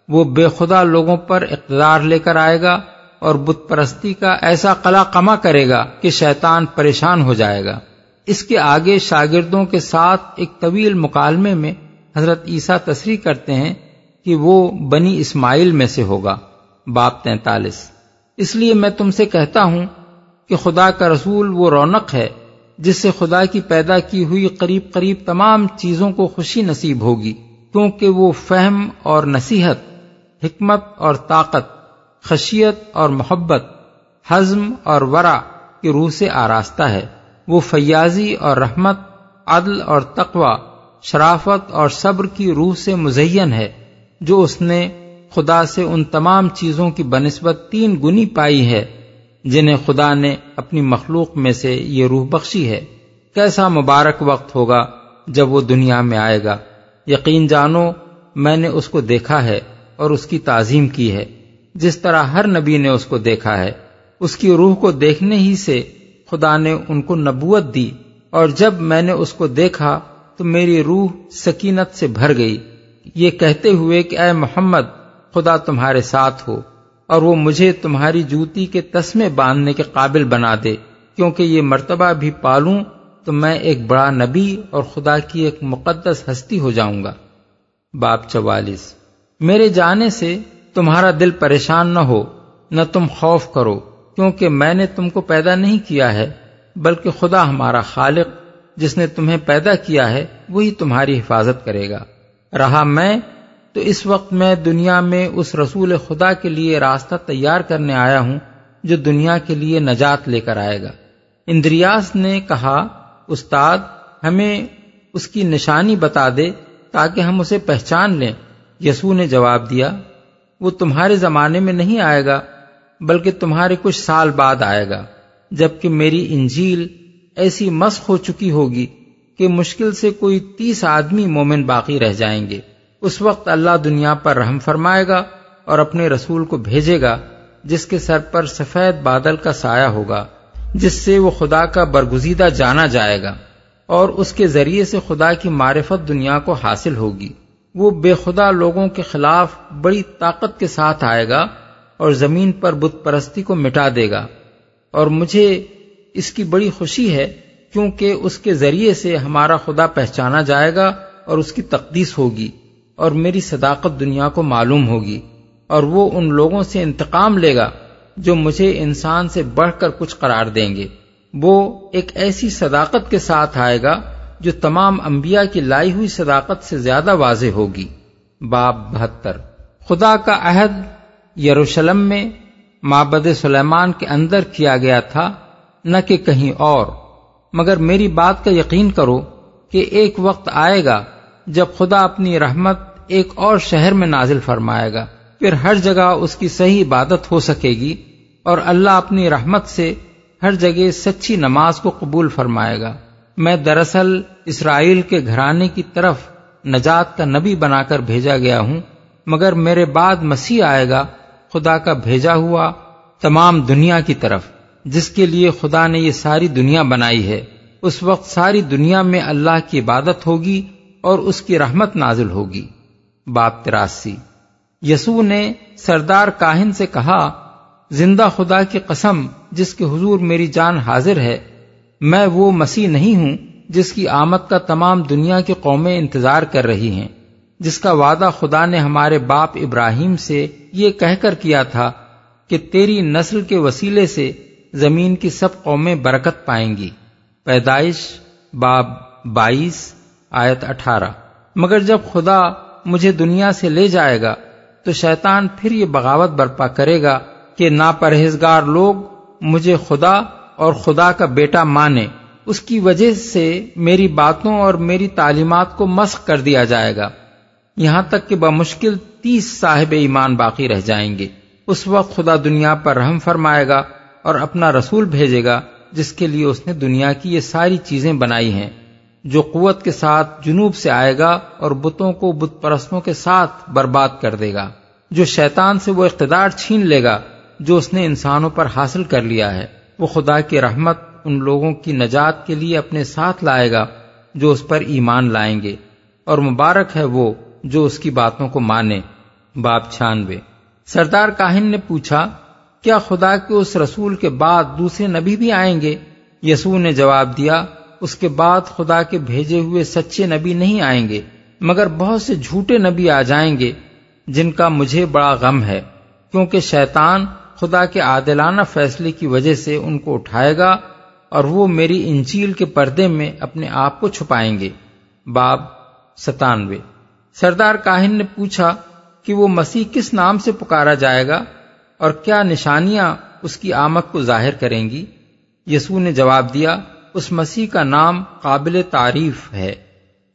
وہ بے خدا لوگوں پر اقتدار لے کر آئے گا اور بت پرستی کا ایسا قلا کما کرے گا کہ شیطان پریشان ہو جائے گا۔ اس کے آگے شاگردوں کے ساتھ ایک طویل مکالمے میں حضرت عیسیٰ تصریح کرتے ہیں کہ وہ بنی اسماعیل میں سے ہوگا۔ باپ تینتالیس۔ اس لیے میں تم سے کہتا ہوں کہ خدا کا رسول وہ رونق ہے جس سے خدا کی پیدا کی ہوئی قریب قریب تمام چیزوں کو خوشی نصیب ہوگی، کیونکہ وہ فہم اور نصیحت، حکمت اور طاقت، خشیت اور محبت حزم اور ورا کی روح سے آراستہ ہے۔ وہ فیاضی اور رحمت، عدل اور تقوی، شرافت اور صبر کی روح سے مزین ہے، جو اس نے خدا سے ان تمام چیزوں کی بنسبت تین گنی پائی ہے، جنہیں خدا نے اپنی مخلوق میں سے یہ روح بخشی ہے۔ کیسا مبارک وقت ہوگا جب وہ دنیا میں آئے گا۔ یقین جانو، میں نے اس کو دیکھا ہے اور اس کی تعظیم کی ہے۔ جس طرح ہر نبی نے اس کو دیکھا ہے، اس کی روح کو دیکھنے ہی سے خدا نے ان کو نبوت دی۔ اور جب میں نے اس کو دیکھا، تو میری روح سکینت سے بھر گئی۔ یہ کہتے ہوئے کہ اے محمد خدا تمہارے ساتھ ہو اور وہ مجھے تمہاری جوتی کے تسمے باندھنے کے قابل بنا دے، کیونکہ یہ مرتبہ بھی پالوں تو میں ایک بڑا نبی اور خدا کی ایک مقدس ہستی ہو جاؤں گا۔ باپ چوالیس۔ میرے جانے سے تمہارا دل پریشان نہ ہو، نہ تم خوف کرو، کیونکہ میں نے تم کو پیدا نہیں کیا ہے، بلکہ خدا ہمارا خالق، جس نے تمہیں پیدا کیا ہے، وہی تمہاری حفاظت کرے گا۔ رہا میں تو اس وقت میں دنیا میں اس رسول خدا کے لیے راستہ تیار کرنے آیا ہوں جو دنیا کے لیے نجات لے کر آئے گا۔ اندریاس نے کہا، استاد، ہمیں اس کی نشانی بتا دے تاکہ ہم اسے پہچان لیں۔ یسو نے جواب دیا، وہ تمہارے زمانے میں نہیں آئے گا، بلکہ تمہارے کچھ سال بعد آئے گا، جبکہ میری انجیل ایسی مسخ ہو چکی ہوگی کہ مشکل سے کوئی تیس آدمی مومن باقی رہ جائیں گے۔ اس وقت اللہ دنیا پر رحم فرمائے گا اور اپنے رسول کو بھیجے گا، جس کے سر پر سفید بادل کا سایہ ہوگا، جس سے وہ خدا کا برگزیدہ جانا جائے گا، اور اس کے ذریعے سے خدا کی معرفت دنیا کو حاصل ہوگی۔ وہ بے خدا لوگوں کے خلاف بڑی طاقت کے ساتھ آئے گا اور زمین پر بت پرستی کو مٹا دے گا۔ اور مجھے اس کی بڑی خوشی ہے، کیونکہ اس کے ذریعے سے ہمارا خدا پہچانا جائے گا اور اس کی تقدیس ہوگی۔ اور میری صداقت دنیا کو معلوم ہوگی اور وہ ان لوگوں سے انتقام لے گا جو مجھے انسان سے بڑھ کر کچھ قرار دیں گے۔ وہ ایک ایسی صداقت کے ساتھ آئے گا جو تمام انبیاء کی لائی ہوئی صداقت سے زیادہ واضح ہوگی۔ باب بہتر۔ خدا کا عہد یروشلم میں معبد سلیمان کے اندر کیا گیا تھا، نہ کہ کہیں اور۔ مگر میری بات کا یقین کرو کہ ایک وقت آئے گا جب خدا اپنی رحمت ایک اور شہر میں نازل فرمائے گا۔ پھر ہر جگہ اس کی صحیح عبادت ہو سکے گی اور اللہ اپنی رحمت سے ہر جگہ سچی نماز کو قبول فرمائے گا۔ میں دراصل اسرائیل کے گھرانے کی طرف نجات کا نبی بنا کر بھیجا گیا ہوں، مگر میرے بعد مسیح آئے گا، خدا کا بھیجا ہوا تمام دنیا کی طرف، جس کے لیے خدا نے یہ ساری دنیا بنائی ہے۔ اس وقت ساری دنیا میں اللہ کی عبادت ہوگی اور اس کی رحمت نازل ہوگی۔ باپ تراسی۔ یسو نے سردار کاہن سے کہا، زندہ خدا کی قسم، جس کے حضور میری جان حاضر ہے، میں وہ مسیح نہیں ہوں جس کی آمد کا تمام دنیا کی قومیں انتظار کر رہی ہیں، جس کا وعدہ خدا نے ہمارے باپ ابراہیم سے یہ کہہ کر کیا تھا کہ تیری نسل کے وسیلے سے زمین کی سب قومیں برکت پائیں گی۔ پیدائش، باب بائیس، آیت اٹھارہ۔ مگر جب خدا مجھے دنیا سے لے جائے گا، تو شیطان پھر یہ بغاوت برپا کرے گا کہ ناپرہیزگار لوگ مجھے خدا اور خدا کا بیٹا مانے۔ اس کی وجہ سے میری باتوں اور میری تعلیمات کو مسخ کر دیا جائے گا۔ یہاں تک کہ بمشکل تیس صاحب ایمان باقی رہ جائیں گے۔ اس وقت خدا دنیا پر رحم فرمائے گا اور اپنا رسول بھیجے گا، جس کے لیے اس نے دنیا کی یہ ساری چیزیں بنائی ہیں۔ جو قوت کے ساتھ جنوب سے آئے گا اور بتوں کو بت پرستوں کے ساتھ برباد کر دے گا۔ جو شیطان سے وہ اقتدار چھین لے گا، جو اس نے انسانوں پر حاصل کر لیا ہے۔ وہ خدا کی رحمت ان لوگوں کی نجات کے لیے اپنے ساتھ لائے گا، جو اس پر ایمان لائیں گے۔ اور مبارک ہے وہ جو اس کی باتوں کو مانے۔ باب چھانوے سردار کاہن نے پوچھا، کیا خدا کے اس رسول کے بعد دوسرے نبی بھی آئیں گے؟ یسو نے جواب دیا اس کے بعد خدا کے بھیجے ہوئے سچے نبی نہیں آئیں گے، مگر بہت سے جھوٹے نبی آ جائیں گے، جن کا مجھے بڑا غم ہے، کیونکہ شیطان خدا کے عادلانہ فیصلے کی وجہ سے ان کو اٹھائے گا اور وہ میری انچیل کے پردے میں اپنے آپ کو چھپائیں گے۔ باب ستانوے۔ سردار کاہن نے پوچھا کہ وہ مسیح کس نام سے پکارا جائے گا اور کیا نشانیاں اس کی آمد کو ظاہر کریں گی؟ یسو نے جواب دیا اس مسیح کا نام قابل تعریف ہے،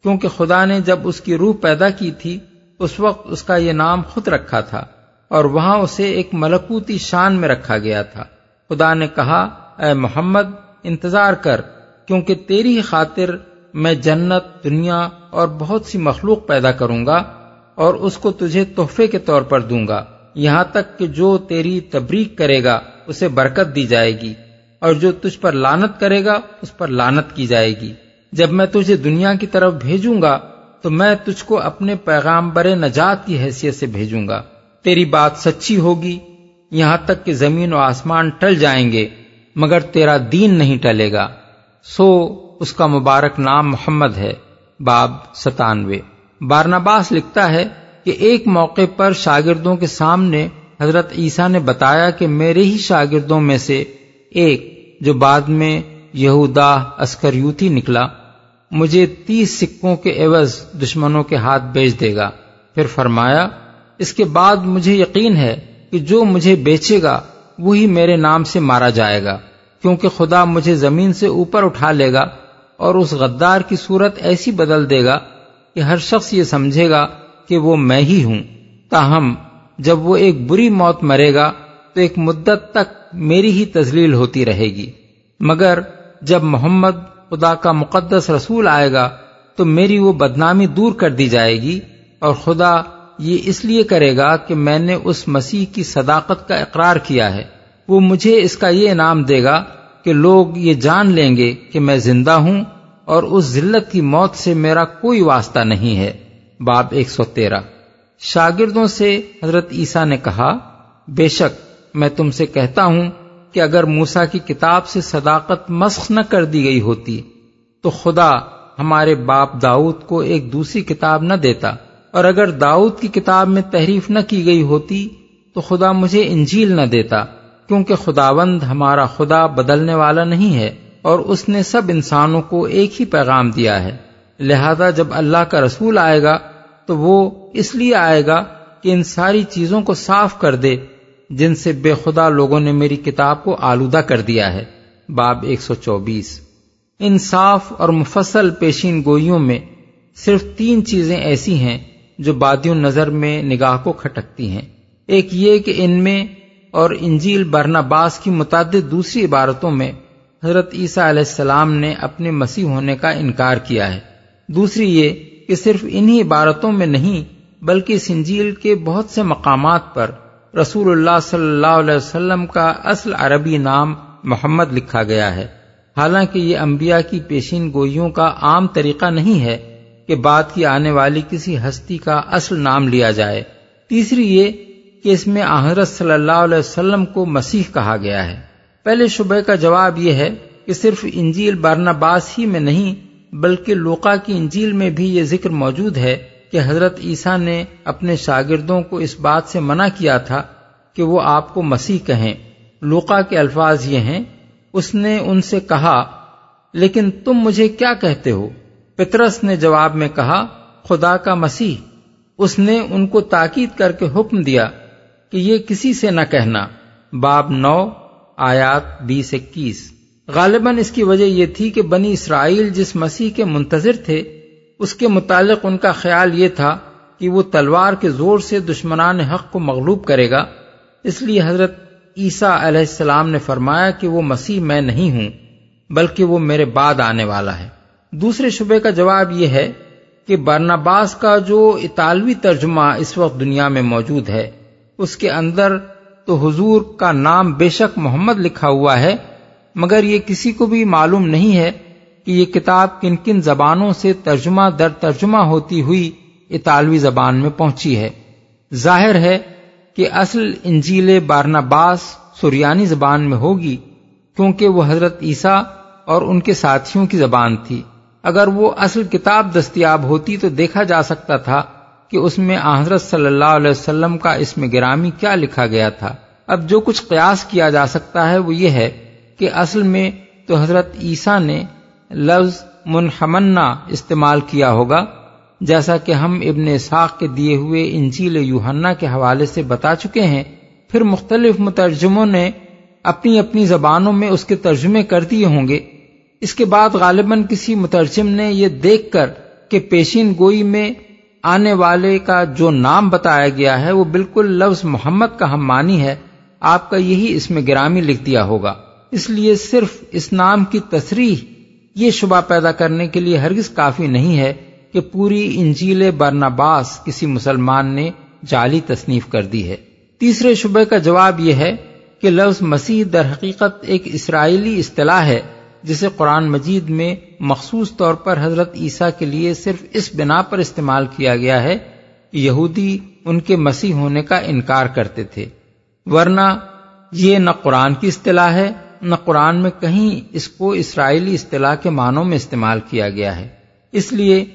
کیونکہ خدا نے جب اس کی روح پیدا کی تھی، اس وقت اس کا یہ نام خود رکھا تھا اور وہاں اسے ایک ملکوتی شان میں رکھا گیا تھا۔ خدا نے کہا، اے محمد، انتظار کر، کیونکہ تیری خاطر میں جنت، دنیا اور بہت سی مخلوق پیدا کروں گا اور اس کو تجھے تحفے کے طور پر دوں گا۔ یہاں تک کہ جو تیری تبریک کرے گا، اسے برکت دی جائے گی۔ اور جو تجھ پر لانت کرے گا، اس پر لانت کی جائے گی۔ جب میں تجھے دنیا کی طرف بھیجوں گا، تو میں تجھ کو اپنے پیغام برے نجات کی حیثیت سے بھیجوں گا۔ تیری بات سچی ہوگی، یہاں تک کہ زمین و آسمان ٹل جائیں گے، مگر تیرا دین نہیں ٹلے گا۔ سو، اس کا مبارک نام محمد ہے۔ باب ستانوے۔ بارنباس لکھتا ہے کہ ایک موقع پر شاگردوں کے سامنے حضرت عیسیٰ نے بتایا کہ میرے ہی شاگردوں میں سے ایک جو بعد میں یہودا اسکریوتی نکلا، مجھے تیس سکوں کے عوض دشمنوں کے ہاتھ بیچ دے گا۔ پھر فرمایا، اس کے بعد مجھے یقین ہے کہ جو مجھے بیچے گا، وہی میرے نام سے مارا جائے گا، کیونکہ خدا مجھے زمین سے اوپر اٹھا لے گا اور اس غدار کی صورت ایسی بدل دے گا کہ ہر شخص یہ سمجھے گا کہ وہ میں ہی ہوں۔ تاہم، جب وہ ایک بری موت مرے گا، تو ایک مدت تک میری ہی تزلیل ہوتی رہے گی۔ مگر جب محمد خدا کا مقدس رسول آئے گا، تو میری وہ بدنامی دور کر دی جائے گی اور خدا یہ اس لیے کرے گا کہ میں نے اس مسیح کی صداقت کا اقرار کیا ہے۔ وہ مجھے اس کا یہ انعام دے گا کہ لوگ یہ جان لیں گے کہ میں زندہ ہوں اور اس ذلت کی موت سے میرا کوئی واسطہ نہیں ہے۔ باب ایک سو تیرہ۔ شاگردوں سے حضرت عیسیٰ نے کہا، بے شک میں تم سے کہتا ہوں کہ اگر موسا کی کتاب سے صداقت مسخ نہ کر دی گئی ہوتی، تو خدا ہمارے باپ داؤد کو ایک دوسری کتاب نہ دیتا۔ اور اگر داؤد کی کتاب میں تحریف نہ کی گئی ہوتی، تو خدا مجھے انجیل نہ دیتا، کیونکہ خداوند ہمارا خدا بدلنے والا نہیں ہے، اور اس نے سب انسانوں کو ایک ہی پیغام دیا ہے۔ لہذا جب اللہ کا رسول آئے گا، تو وہ اس لیے آئے گا کہ ان ساری چیزوں کو صاف کر دے جن سے بے خدا لوگوں نے میری کتاب کو آلودہ کر دیا ہے۔ باب ایک سو چوبیس۔ ان صاف اور مفصل پیشین گوئیوں میں صرف تین چیزیں ایسی ہیں جو بادیوں نظر میں نگاہ کو کھٹکتی ہیں۔ ایک یہ کہ ان میں اور انجیل برناباس کی متعدد دوسری عبارتوں میں حضرت عیسیٰ علیہ السلام نے اپنے مسیح ہونے کا انکار کیا ہے۔ دوسری یہ کہ صرف انہی عبارتوں میں نہیں بلکہ اس انجیل کے بہت سے مقامات پر رسول اللہ صلی اللہ علیہ وسلم کا اصل عربی نام محمد لکھا گیا ہے۔ حالانکہ یہ انبیاء کی پیشین گوئیوں کا عام طریقہ نہیں ہے کہ بعد کی آنے والی کسی ہستی کا اصل نام لیا جائے۔ تیسری یہ کہ اس میں حضرت صلی اللہ علیہ وسلم کو مسیح کہا گیا ہے۔ پہلے شبہ کا جواب یہ ہے کہ صرف انجیل بارنباس ہی میں نہیں، بلکہ لوقا کی انجیل میں بھی یہ ذکر موجود ہے کہ حضرت عیسیٰ نے اپنے شاگردوں کو اس بات سے منع کیا تھا کہ وہ آپ کو مسیح کہیں۔ لوقا کے الفاظ یہ ہیں، اس نے ان سے کہا، لیکن تم مجھے کیا کہتے ہو؟ پترس نے جواب میں کہا، خدا کا مسیح۔ اس نے ان کو تاکید کر کے حکم دیا کہ یہ کسی سے نہ کہنا۔ باب نو، آیات بیس اکیس۔ غالباً اس کی وجہ یہ تھی کہ بنی اسرائیل جس مسیح کے منتظر تھے اس کے متعلق ان کا خیال یہ تھا کہ وہ تلوار کے زور سے دشمنان حق کو مغلوب کرے گا۔ اس لیے حضرت عیسیٰ علیہ السلام نے فرمایا کہ وہ مسیح میں نہیں ہوں، بلکہ وہ میرے بعد آنے والا ہے۔ دوسرے شبے کا جواب یہ ہے کہ برناباس کا جو اطالوی ترجمہ اس وقت دنیا میں موجود ہے، اس کے اندر تو حضور کا نام بے شک محمد لکھا ہوا ہے، مگر یہ کسی کو بھی معلوم نہیں ہے کہ یہ کتاب کن کن زبانوں سے ترجمہ در ترجمہ ہوتی ہوئی اطالوی زبان میں پہنچی ہے۔ ظاہر ہے کہ اصل انجیل بارناباس سریانی زبان میں ہوگی، کیونکہ وہ حضرت عیسیٰ اور ان کے ساتھیوں کی زبان تھی۔ اگر وہ اصل کتاب دستیاب ہوتی تو دیکھا جا سکتا تھا کہ اس میں حضرت صلی اللہ علیہ وسلم کا اس میں گرامی کیا لکھا گیا تھا۔ اب جو کچھ قیاس کیا جا سکتا ہے وہ یہ ہے کہ اصل میں تو حضرت عیسیٰ نے لفظ منحمنا استعمال کیا ہوگا، جیسا کہ ہم ابن ساخ کے دیے ہوئے انجیل یوہنا کے حوالے سے بتا چکے ہیں، پھر مختلف مترجموں نے اپنی اپنی زبانوں میں اس کے ترجمے کر دیے ہوں گے۔ اس کے بعد غالباً کسی مترجم نے یہ دیکھ کر کہ پیشین گوئی میں آنے والے کا جو نام بتایا گیا ہے، وہ بالکل لفظ محمد کا ہم مانی ہے۔ آپ کا یہی اس میں گرامی لکھ دیا ہوگا۔ اس لیے صرف اس نام کی تصریح یہ شبہ پیدا کرنے کے لیے ہرگز کافی نہیں ہے کہ پوری انجیل برناباس کسی مسلمان نے جعلی تصنیف کر دی ہے۔ تیسرے شبے کا جواب یہ ہے کہ لفظ مسیح در حقیقت ایک اسرائیلی اصطلاح ہے، جسے قرآن مجید میں مخصوص طور پر حضرت عیسیٰ کے لیے صرف اس بنا پر استعمال کیا گیا ہے کہ یہودی ان کے مسیح ہونے کا انکار کرتے تھے۔ ورنہ یہ نہ قرآن کی اصطلاح ہے نہ قرآن میں کہیں اس کو اسرائیلی اصطلاح کے معنوں میں استعمال کیا گیا ہے۔ اس لیے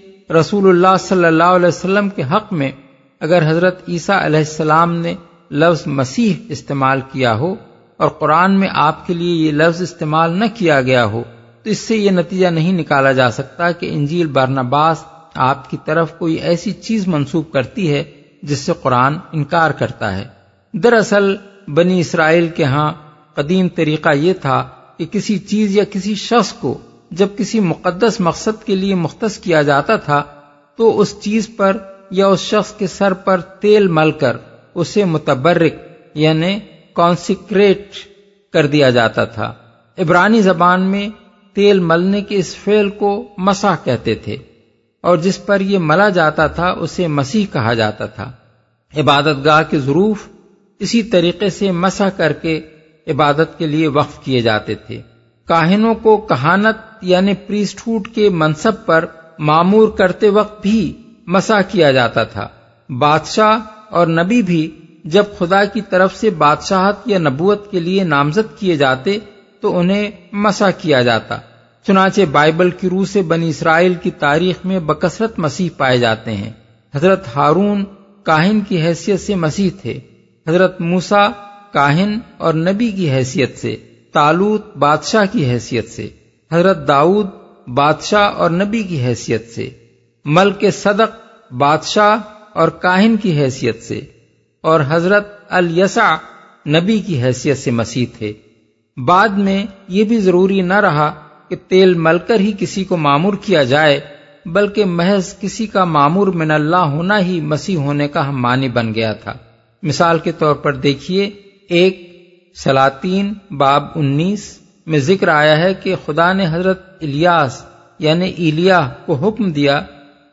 رسول اللہ صلی اللہ علیہ وسلم کے حق میں اگر حضرت عیسیٰ علیہ السلام نے لفظ مسیح استعمال کیا ہو اور قرآن میں آپ کے لیے یہ لفظ استعمال نہ کیا گیا ہو، تو اس سے یہ نتیجہ نہیں نکالا جا سکتا کہ انجیل بارنباس آپ کی طرف کوئی ایسی چیز منسوب کرتی ہے جس سے قرآن انکار کرتا ہے۔ دراصل بنی اسرائیل کے ہاں قدیم طریقہ یہ تھا کہ کسی چیز یا کسی شخص کو جب کسی مقدس مقصد کے لیے مختص کیا جاتا تھا، تو اس چیز پر یا اس شخص کے سر پر تیل مل کر اسے متبرک یعنی کانسیکریٹ کر دیا جاتا تھا۔ عبرانی زبان میں تیل ملنے کے اس فعل کو مسا کہتے تھے اور جس پر یہ ملا جاتا تھا اسے مسیح کہا جاتا تھا۔ عبادت گاہ کے ظروف اسی طریقے سے مسا کر کے عبادت کے لیے وقف کیے جاتے تھے۔ کاہنوں کو کہانت یعنی پریسٹوٹ کے منصب پر معمور کرتے وقت بھی مسا کیا جاتا تھا۔ بادشاہ اور نبی بھی جب خدا کی طرف سے بادشاہت یا نبوت کے لیے نامزد کیے جاتے تو انہیں مسا کیا جاتا۔ چنانچہ بائبل کی روح سے بنی اسرائیل کی تاریخ میں بکثرت مسیح پائے جاتے ہیں۔ حضرت ہارون کاہن کی حیثیت سے مسیح تھے۔ حضرت موسا کاہن اور نبی کی حیثیت سے، تالوت بادشاہ کی حیثیت سے، حضرت داؤد بادشاہ اور نبی کی حیثیت سے، ملک صدق بادشاہ اور کاہن کی حیثیت سے، اور حضرت الیسا نبی کی حیثیت سے مسیح تھے۔ بعد میں یہ بھی ضروری نہ رہا کہ تیل مل کر ہی کسی کو معمور کیا جائے، بلکہ محض کسی کا معمور من اللہ ہونا ہی مسیح ہونے کا ہم معنی بن گیا تھا۔ مثال کے طور پر دیکھیے ایک سلاطین باب انیس میں ذکر آیا ہے کہ خدا نے حضرت الیاس یعنی ایلیا کو حکم دیا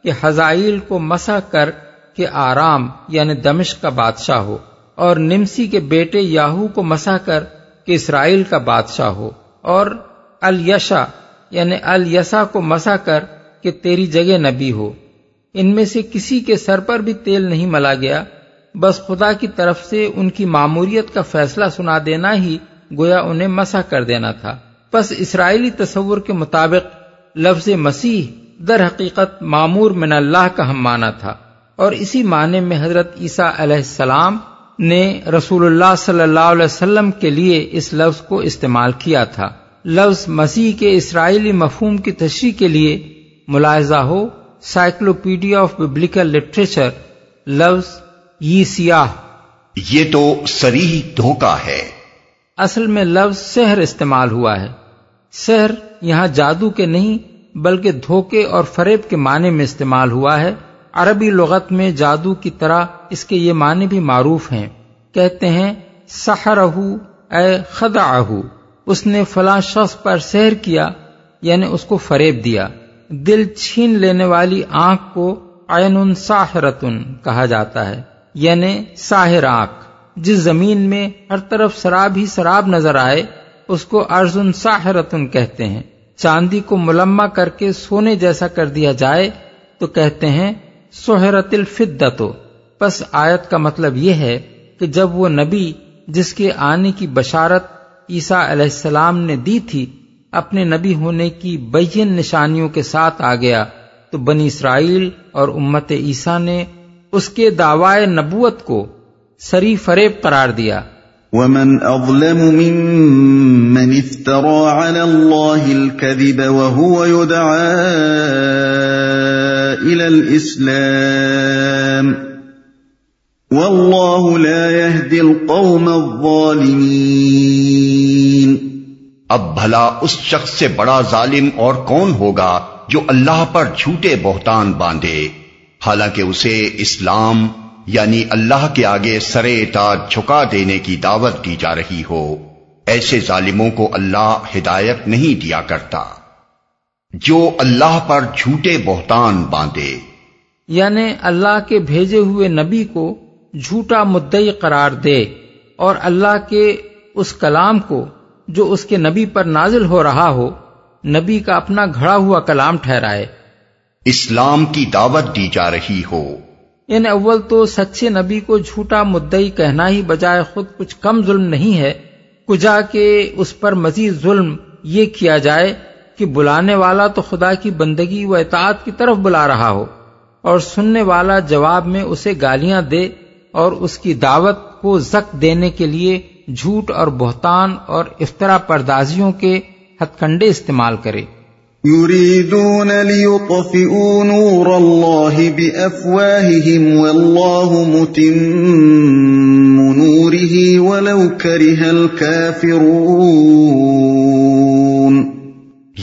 کہ حزائل کو مسا کر کے آرام یعنی دمشق کا بادشاہ ہو اور نمسی کے بیٹے یاہو کو مسا کر کہ اسرائیل کا بادشاہ ہو اور الیشا یعنی الیسا کو مسا کر کہ تیری جگہ نبی ہو۔ ان میں سے کسی کے سر پر بھی تیل نہیں ملا گیا بس خدا کی طرف سے ان کی معموریت کا فیصلہ سنا دینا ہی گویا انہیں مسا کر دینا تھا۔ بس اسرائیلی تصور کے مطابق لفظ مسیح در حقیقت معمور من اللہ کا ہم مانا تھا۔ اور اسی معنی میں حضرت عیسیٰ علیہ السلام نے رسول اللہ صلی اللہ علیہ وسلم کے لیے اس لفظ کو استعمال کیا تھا۔ لفظ مسیح کے اسرائیلی مفہوم کی تشریح کے لیے ملاحظہ ہو۔ سائکلوپیڈیا آف ببلیکل لٹریچر، لفظ یہ سیاہ۔ یہ تو سریح دھوکا ہے۔ اصل میں لفظ سحر استعمال ہوا ہے۔ سحر یہاں جادو کے نہیں بلکہ دھوکے اور فریب کے معنی میں استعمال ہوا ہے۔ عربی لغت میں جادو کی طرح اس کے یہ معنی بھی معروف ہیں۔ کہتے ہیں سحرہ اے خدا اس نے فلاں شخص پر سحر کیا یعنی اس کو فریب دیا۔ دل چھین لینے والی آنکھ کو عین ساحرتن کہا جاتا ہے۔ یعنی ساحر آنکھ جس زمین میں ہر طرف شراب ہی شراب نظر آئے، اس کو ارزن ساحرتن کہتے ہیں۔ چاندی کو ملما کر کے سونے جیسا کر دیا جائے تو کہتے ہیں سہرت الفدتو پس آیت کا مطلب یہ ہے کہ جب وہ نبی جس کے آنے کی بشارت عیسیٰ علیہ السلام نے دی تھی، اپنے نبی ہونے کی بین نشانیوں کے ساتھ آ گیا، تو بنی اسرائیل اور امت عیسیٰ نے اس کے دعوی نبوت کو سری فریب قرار دیا۔ ومن اظلم ممن افترى على الله الكذب وهو يدعى الى الاسلام والله لا يهدي القوم الظالمين۔ اب بھلا اس شخص سے بڑا ظالم اور کون ہوگا جو اللہ پر جھوٹے بہتان باندھے؟ حالانکہ اسے اسلام یعنی اللہ کے آگے سرے اطاعت جھکا دینے کی دعوت دی جا رہی ہو۔ ایسے ظالموں کو اللہ ہدایت نہیں دیا کرتا۔ جو اللہ پر جھوٹے بہتان باندھے۔ یعنی اللہ کے بھیجے ہوئے نبی کو جھوٹا مدعی قرار دے اور اللہ کے اس کلام کو جو اس کے نبی پر نازل ہو رہا ہو، نبی کا اپنا گھڑا ہوا کلام ٹھہرائے۔ اسلام کی دعوت دی جا رہی ہو۔ یعنی اول تو سچے نبی کو جھوٹا مدعی کہنا ہی بجائے خود کچھ کم ظلم نہیں ہے۔ کجا کے اس پر مزید ظلم یہ کیا جائے کہ بلانے والا تو خدا کی بندگی و اطاعت کی طرف بلا رہا ہو اور سننے والا جواب میں اسے گالیاں دے اور اس کی دعوت کو زک دینے کے لیے جھوٹ اور بہتان اور افطرا پردازیوں کے ہتھ کنڈے استعمال کرے۔ يريدون ليطفئوا نور الله بأفواههم والله متم نوره ولو كره الكافرون۔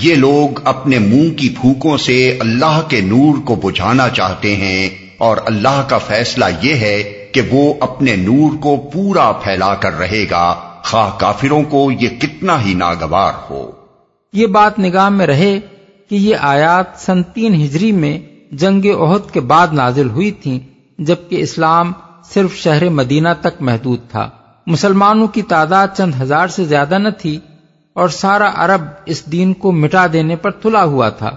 یہ لوگ اپنے منہ کی پھوکوں سے اللہ کے نور کو بجھانا چاہتے ہیں اور اللہ کا فیصلہ یہ ہے کہ وہ اپنے نور کو پورا پھیلا کر رہے گا۔ خواہ کافروں کو یہ کتنا ہی ناگوار ہو۔ یہ بات نگاہ میں رہے کہ یہ آیات سن تین ہجری میں جنگ عہد کے بعد نازل ہوئی تھیں، جبکہ اسلام صرف شہر مدینہ تک محدود تھا۔ مسلمانوں کی تعداد چند ہزار سے زیادہ نہ تھی اور سارا عرب اس دین کو مٹا دینے پر تلا ہوا تھا۔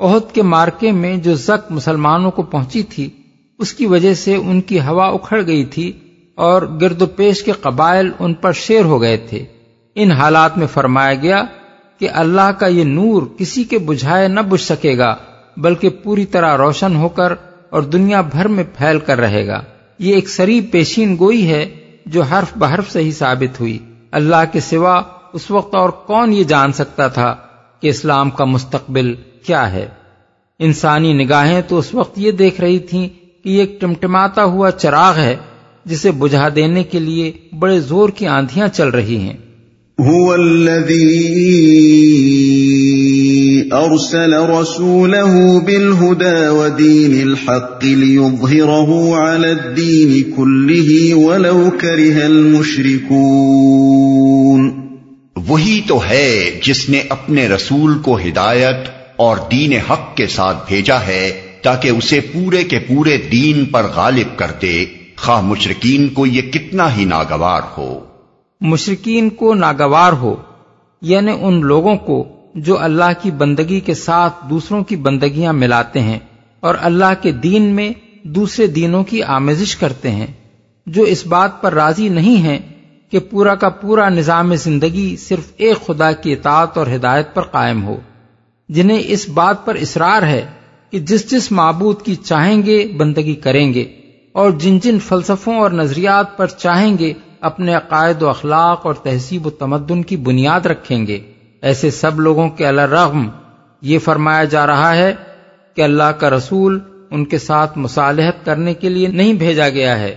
عہد کے مارکے میں جو زک مسلمانوں کو پہنچی تھی، اس کی وجہ سے ان کی ہوا اکھڑ گئی تھی اور گرد و پیش کے قبائل ان پر شیر ہو گئے تھے۔ ان حالات میں فرمایا گیا کہ اللہ کا یہ نور کسی کے بجھائے نہ بجھ سکے گا، بلکہ پوری طرح روشن ہو کر اور دنیا بھر میں پھیل کر رہے گا۔ یہ ایک سری پیشین گوئی ہے جو حرف بحرف سے ہی ثابت ہوئی۔ اللہ کے سوا اس وقت اور کون یہ جان سکتا تھا کہ اسلام کا مستقبل کیا ہے۔ انسانی نگاہیں تو اس وقت یہ دیکھ رہی تھیں کہ یہ ایک ٹمٹماتا ہوا چراغ ہے جسے بجھا دینے کے لیے بڑے زور کی آندیاں چل رہی ہیں۔ هو الذي ارسل رسوله بالهدى ودين الحق ليظهره على الدين كله ولو كره المشركون۔ وہی تو ہے جس نے اپنے رسول کو ہدایت اور دین حق کے ساتھ بھیجا ہے تاکہ اسے پورے کے پورے دین پر غالب کر دے۔ خواہ مشرقین کو یہ کتنا ہی ناگوار ہو۔ مشرقین کو ناگوار ہو یعنی ان لوگوں کو جو اللہ کی بندگی کے ساتھ دوسروں کی بندگیاں ملاتے ہیں اور اللہ کے دین میں دوسرے دینوں کی آمیزش کرتے ہیں، جو اس بات پر راضی نہیں ہیں کہ پورا کا پورا نظام زندگی صرف ایک خدا کی اطاعت اور ہدایت پر قائم ہو۔ جنہیں اس بات پر اصرار ہے کہ جس جس معبود کی چاہیں گے بندگی کریں گے اور جن جن فلسفوں اور نظریات پر چاہیں گے اپنے عقائد و اخلاق اور تہذیب و تمدن کی بنیاد رکھیں گے۔ ایسے سب لوگوں کے الرغم یہ فرمایا جا رہا ہے کہ اللہ کا رسول ان کے ساتھ مصالحت کرنے کے لیے نہیں بھیجا گیا ہے،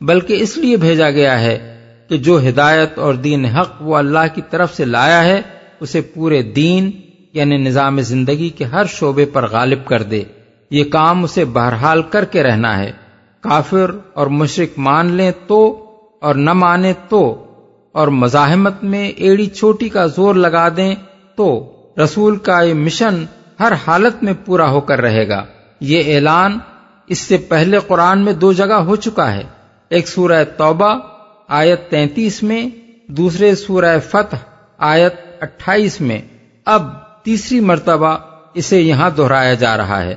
بلکہ اس لیے بھیجا گیا ہے کہ جو ہدایت اور دین حق وہ اللہ کی طرف سے لایا ہے، اسے پورے دین یعنی نظام زندگی کے ہر شعبے پر غالب کر دے۔ یہ کام اسے بہرحال کر کے رہنا ہے۔ کافر اور مشرق مان لیں تو اور نہ مانے تو، اور مزاحمت میں ایڑی چھوٹی کا زور لگا دیں تو رسول کا یہ مشن ہر حالت میں پورا ہو کر رہے گا۔ یہ اعلان اس سے پہلے قرآن میں دو جگہ ہو چکا ہے۔ ایک سورہ توبہ، آیت تینتیس میں، دوسرے سورہ فتح، آیت اٹھائیس میں۔ اب تیسری مرتبہ اسے یہاں دہرایا جا رہا ہے۔